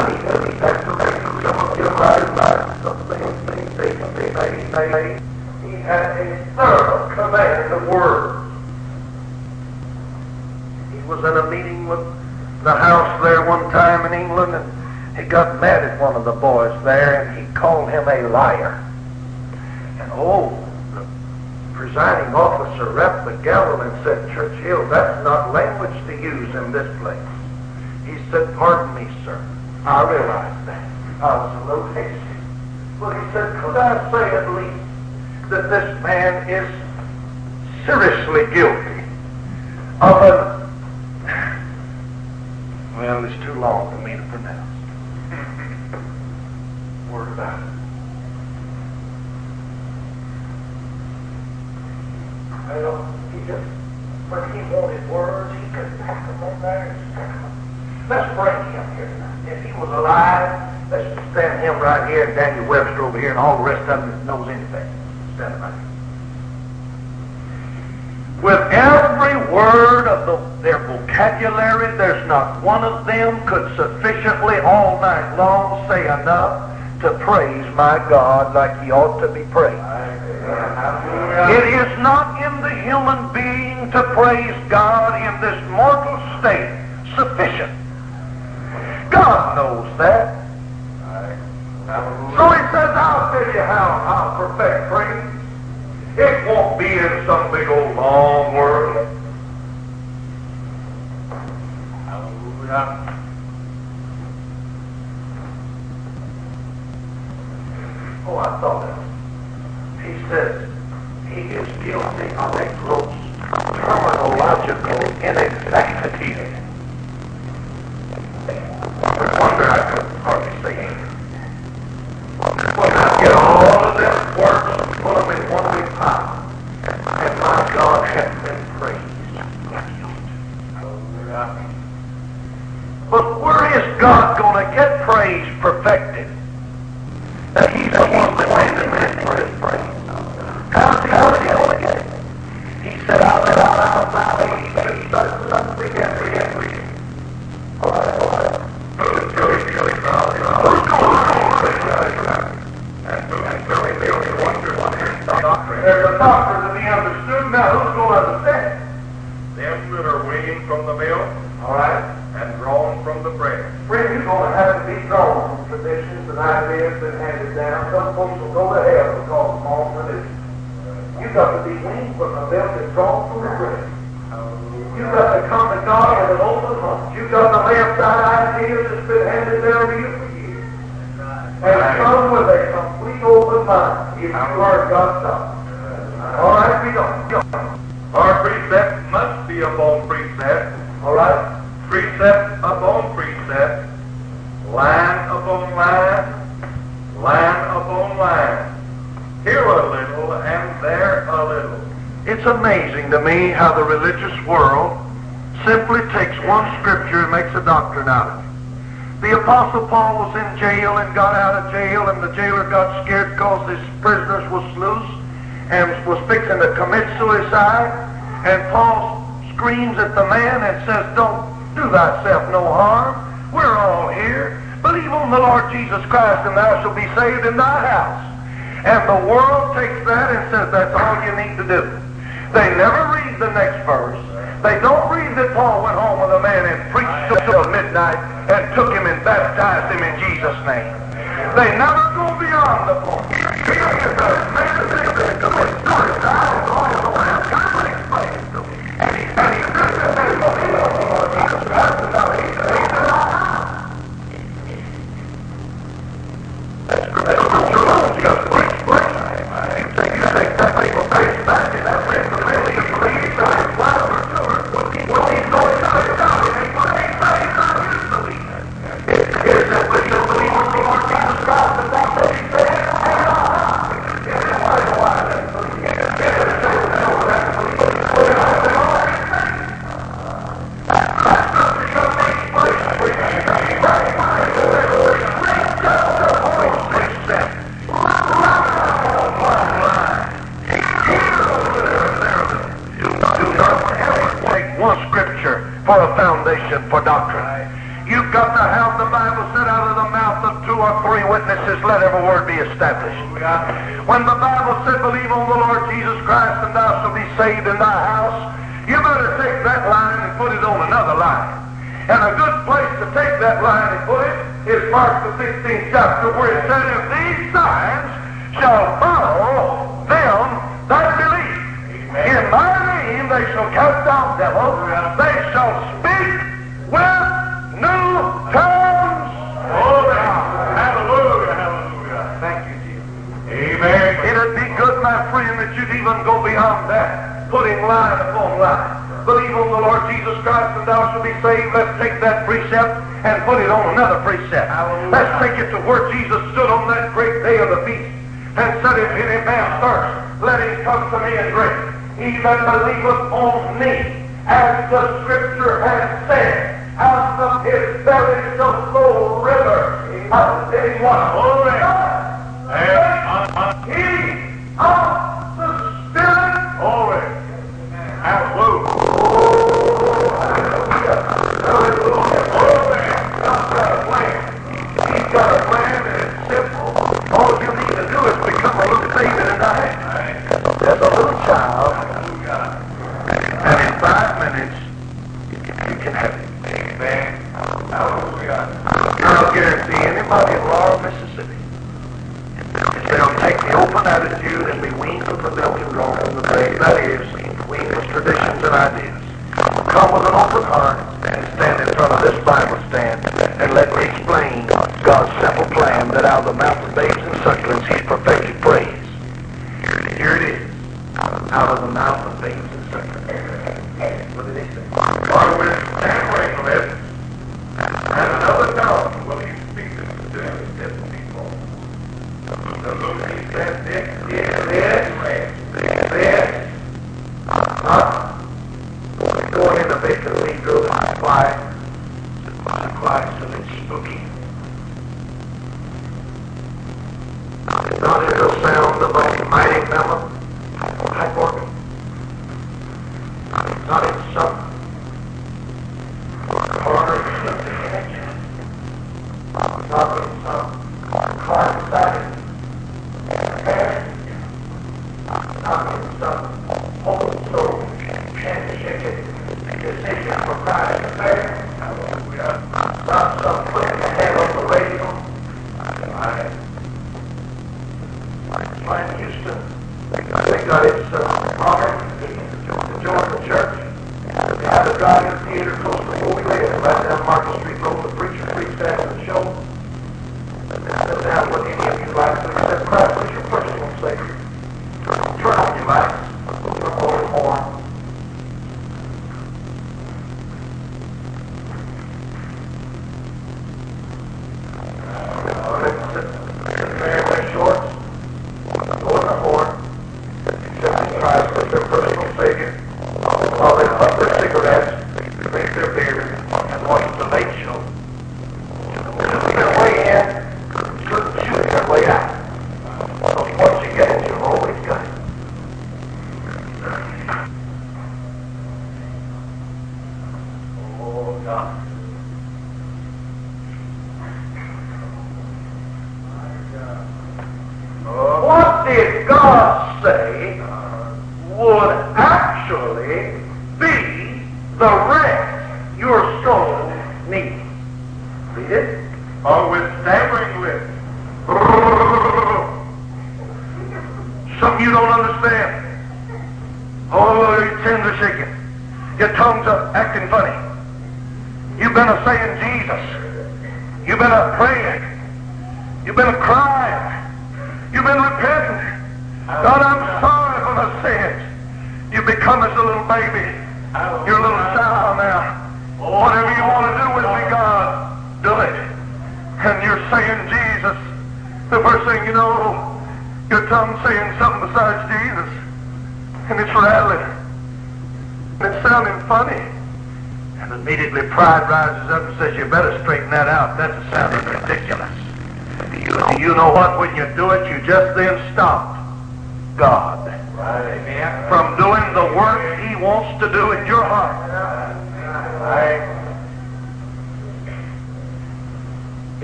believe that he has to make some of your right lives some things, things, things, things, things, things. He had a thorough command of words. He was in a meeting with the house there one time in England, and he got mad at one of the boys there, and he called him a liar. And oh, the presiding officer rapped the gavel and said, Churchill, that's not language to use in this place. He said, pardon me, sir. I realize that. I was a little hasty. But he said, could I say at least that this man is seriously guilty of an... Well, it's too long for me to pronounce. Word about it. Well, he just, when he wanted words, he could pack them on there and stack them. Let's bring him here. If he was alive, let's stand him right here and Daniel Webster over here and all the rest of them that knows anything. Stand them right here. With every word of the, their vocabulary, there's not one of them could sufficiently all night long say enough to praise my God like he ought to be praised. It is not in the human being to praise God in this mortal state sufficient. God knows that. So he says, I'll tell you how I'll perfect praise. It won't be in some big old long Apostle Paul was in jail and got out of jail, and the jailer got scared because his prisoners was loose and was fixing to commit suicide. And Paul screams at the man and says, Don't do thyself no harm. We're all here. Believe on the Lord Jesus Christ, and thou shalt be saved in thy house. And the world takes that and says that's all you need to do. They never read the next verse. They don't read that Paul went home with a man and preached till midnight and took him and baptized him in Jesus' name. They never go beyond the point. Saved in thy house, you better take that line and put it on another line. And a good place to take that line and put it is Mark the 16th chapter where it said, if these signs shall follow them that believe. In my name they shall cast out devils. They shall speak with new tongues. Oh, Glory. Hallelujah, hallelujah. Thank you, Jesus. Amen. It'd be good, my friend, that you'd even go beyond that, putting line upon line. Believe on the Lord Jesus Christ and thou shalt be saved. Let's take that precept and put it on another precept. Let's take it to where Jesus stood on that great day of the feast and said, If any man thirst, let him come to me and drink. He that believeth on me, as the scripture has said, out of his belly shall flow rivers of living water. Glory.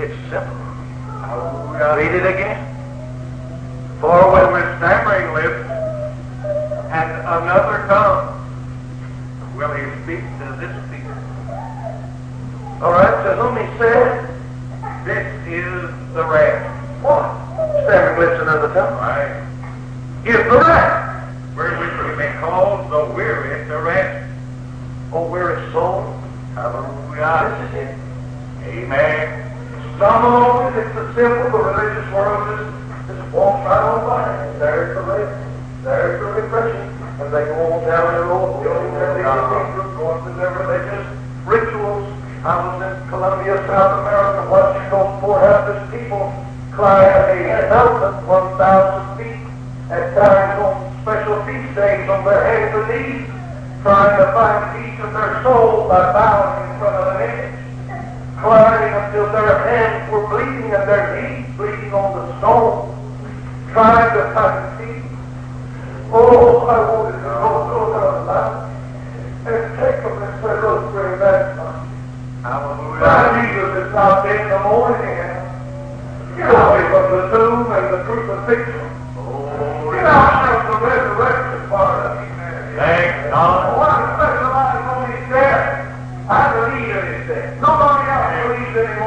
It's simple. Hallelujah. Read it again. For when with stammering lips and another tongue will he speak to this people. All right, to whom he said, This is the rest. What? Stammering lips and another tongue? Right. Is the rest. Where we may call the weary the rest. Oh, weary soul. Hallelujah. This is it. Amen. Domino, it's the symbol the religious world just, just walks right on by. There's the lake, there's the refreshing, and they go on down the road, building their kingdom, going through their religious rituals. I was in Colombia, South America, watching those poor helpless people climb a mountain 1,000 feet at times on special feast days on their hands and knees, trying to find peace in their soul by bowing in front of an image clattering until their hands were bleeding and their knees bleeding on the stone, trying to find peace. Oh, I wanted to go to their life and take them and say, look, bring back mine. My Jesus is not dead in the morning yet. Get away from the tomb and the crucifixion. Oh, Get out of the resurrection part of it. Thanks, God. Oh,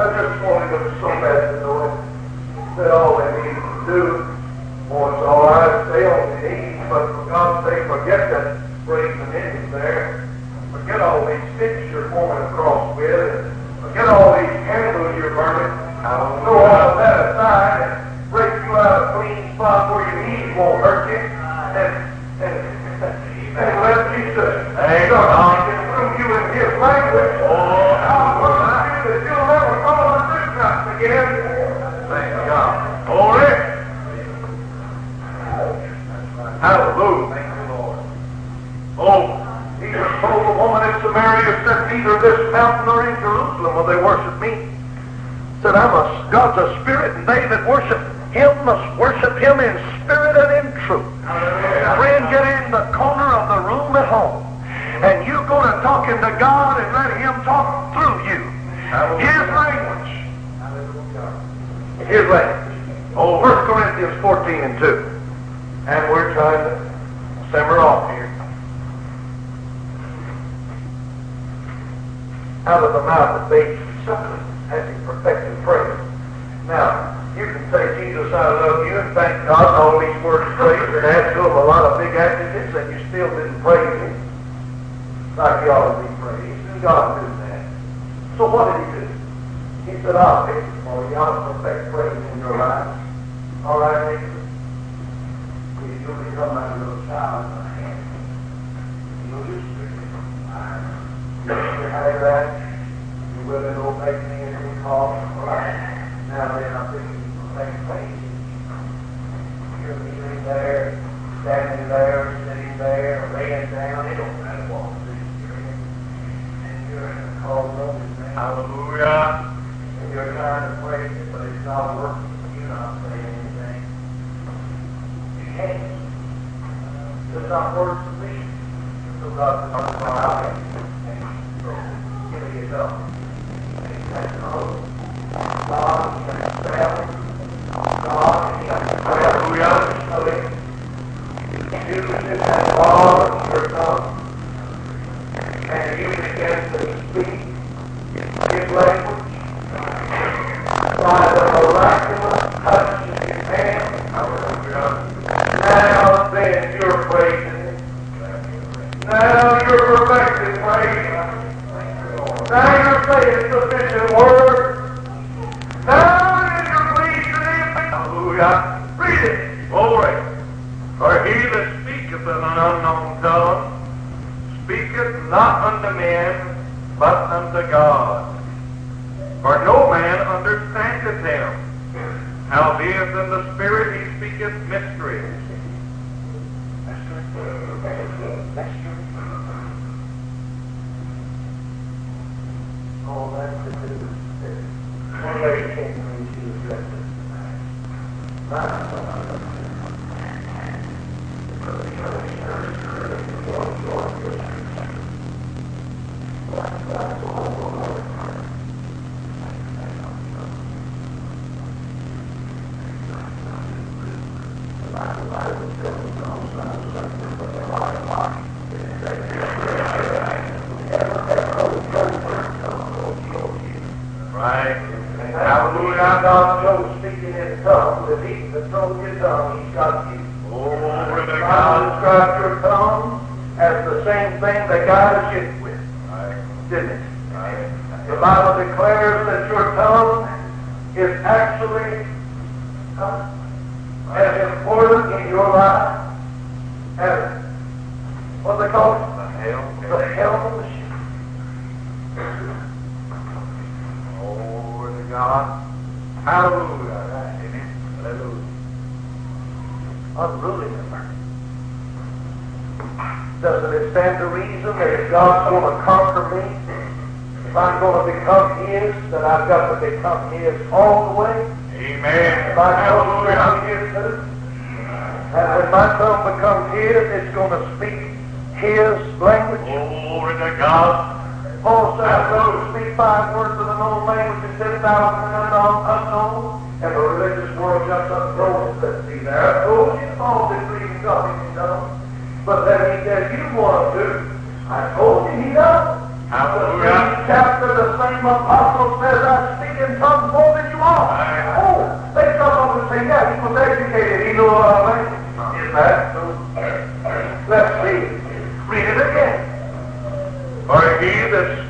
I, just wanted them so bad to know it. That all they need to do was all right, stay on the knees, but for God's sake, forget that brazen ending there. Forget all these sticks you're forming a cross with, forget all these candles you're burning. Throw all of that aside and break you out a clean spot where your knees won't hurt you. And, and, and let Jesus start God. speaking through you in His language. Oh, I'll again. Thank God. Glory. Hallelujah. Thank you, Lord. Oh, Jesus told the woman in Samaria, said, neither this mountain nor in Jerusalem will they worship me. Said, I'm a, God's a spirit, and they that worship him must worship him in spirit and in truth. Friend, get in the corner of the room at home, and you go to talking to God and let him talk through you. His language. His language. Oh, 1 Corinthians 14 and 2. And we're trying to simmer off here. out of the mouth of babes and sucklings, having perfected praise. Now, you can say, Jesus, I love you, and thank God, all these words of praise, and add to them a lot of big adjectives, and you still didn't praise Him like you ought to be praised, and God knew that. So what did He do? He said, I'll fix it for you. I'll perfect praise in your life. All right, neighbor? Will you become like a little child? You'll just you have that. You will obey me. All right. Now then, I'm the thing. You're kneeling there, standing there, sitting there, laying down. It don't matter what position you're in. And you're in a room. hallelujah. And you're trying to praise it, but it's not working. You're not saying anything. You can't. Uh, it's not words to me. So God says, I'm going out and give me a go. That's all. God, He has traveled. God, He has traveled. Hallelujah. You just have God, your tongue, and you begin to speak His language not unto men, but unto God. For no man understandeth him. Howbeit in the Spirit he speaketh mysteries. That become His all the way. Amen. If I'm going to Hallelujah. His too. And when my tongue becomes His, it's going to speak His language. Glory to God. Paul said, I'm going to speak five words of an old language and ten thousand unknown, unknown. And the religious world jumps up and let's see there. Oh, you all been reading God, you know. But then he said, you want to. I told you he does. The Hallelujah. same chapter, the same apostle says, I speak in tongues more than you. Aye. Oh, they come up and say, yeah, he was educated. He knew I mean. Is that so? Let's see. Read it again. For he that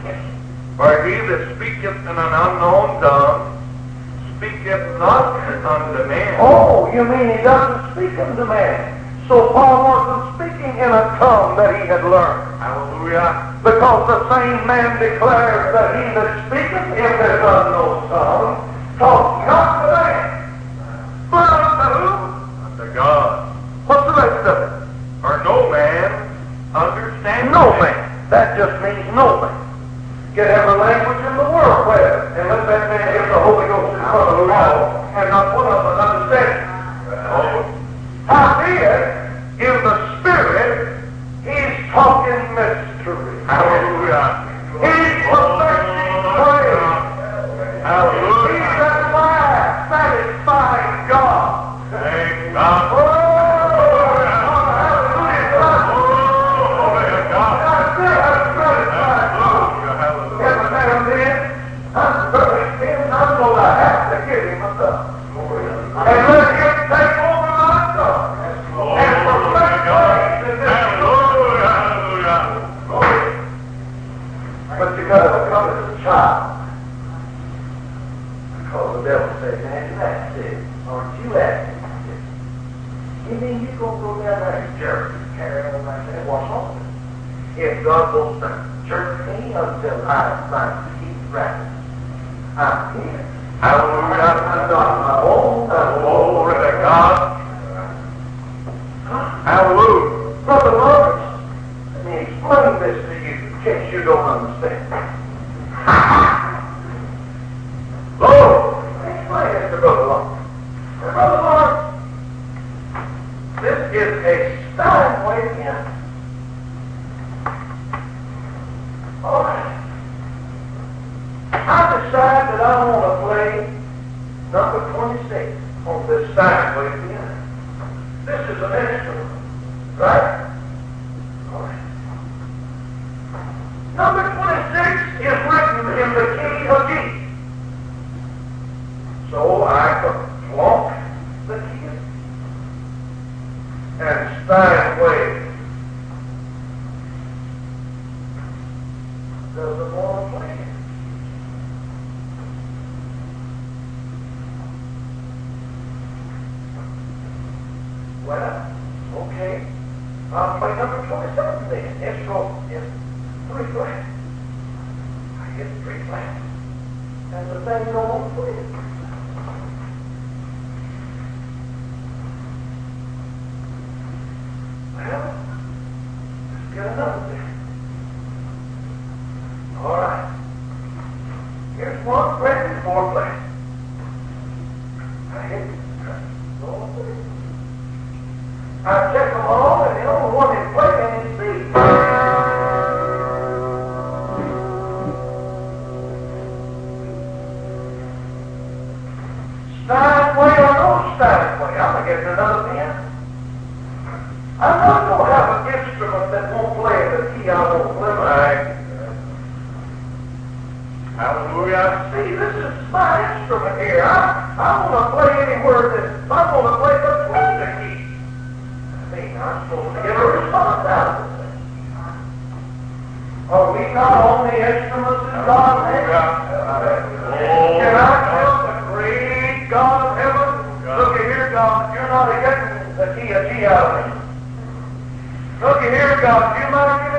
for he that speaketh in an unknown tongue speaketh not unto men. Oh, you mean he doesn't speak unto man. So Paul wasn't speaking in a tongue that he had learned. Hallelujah. Because the same man declares that he that speaketh in this unknown tongue talks not to man, but unto who? Unto God. What's the rest of it? For no man understands No it. man. That just means no man. Get every language in the world where, and let that man give the Holy Ghost in front of the wall, and not one of them understand. Oh, Howbeit, in the Spirit, he's talking mystery. hallelujah. He's perfecting praise. He's Hallelujah. at last satisfying God. Thank God. Oh, getting the key of G out of me. Look here, God, you might get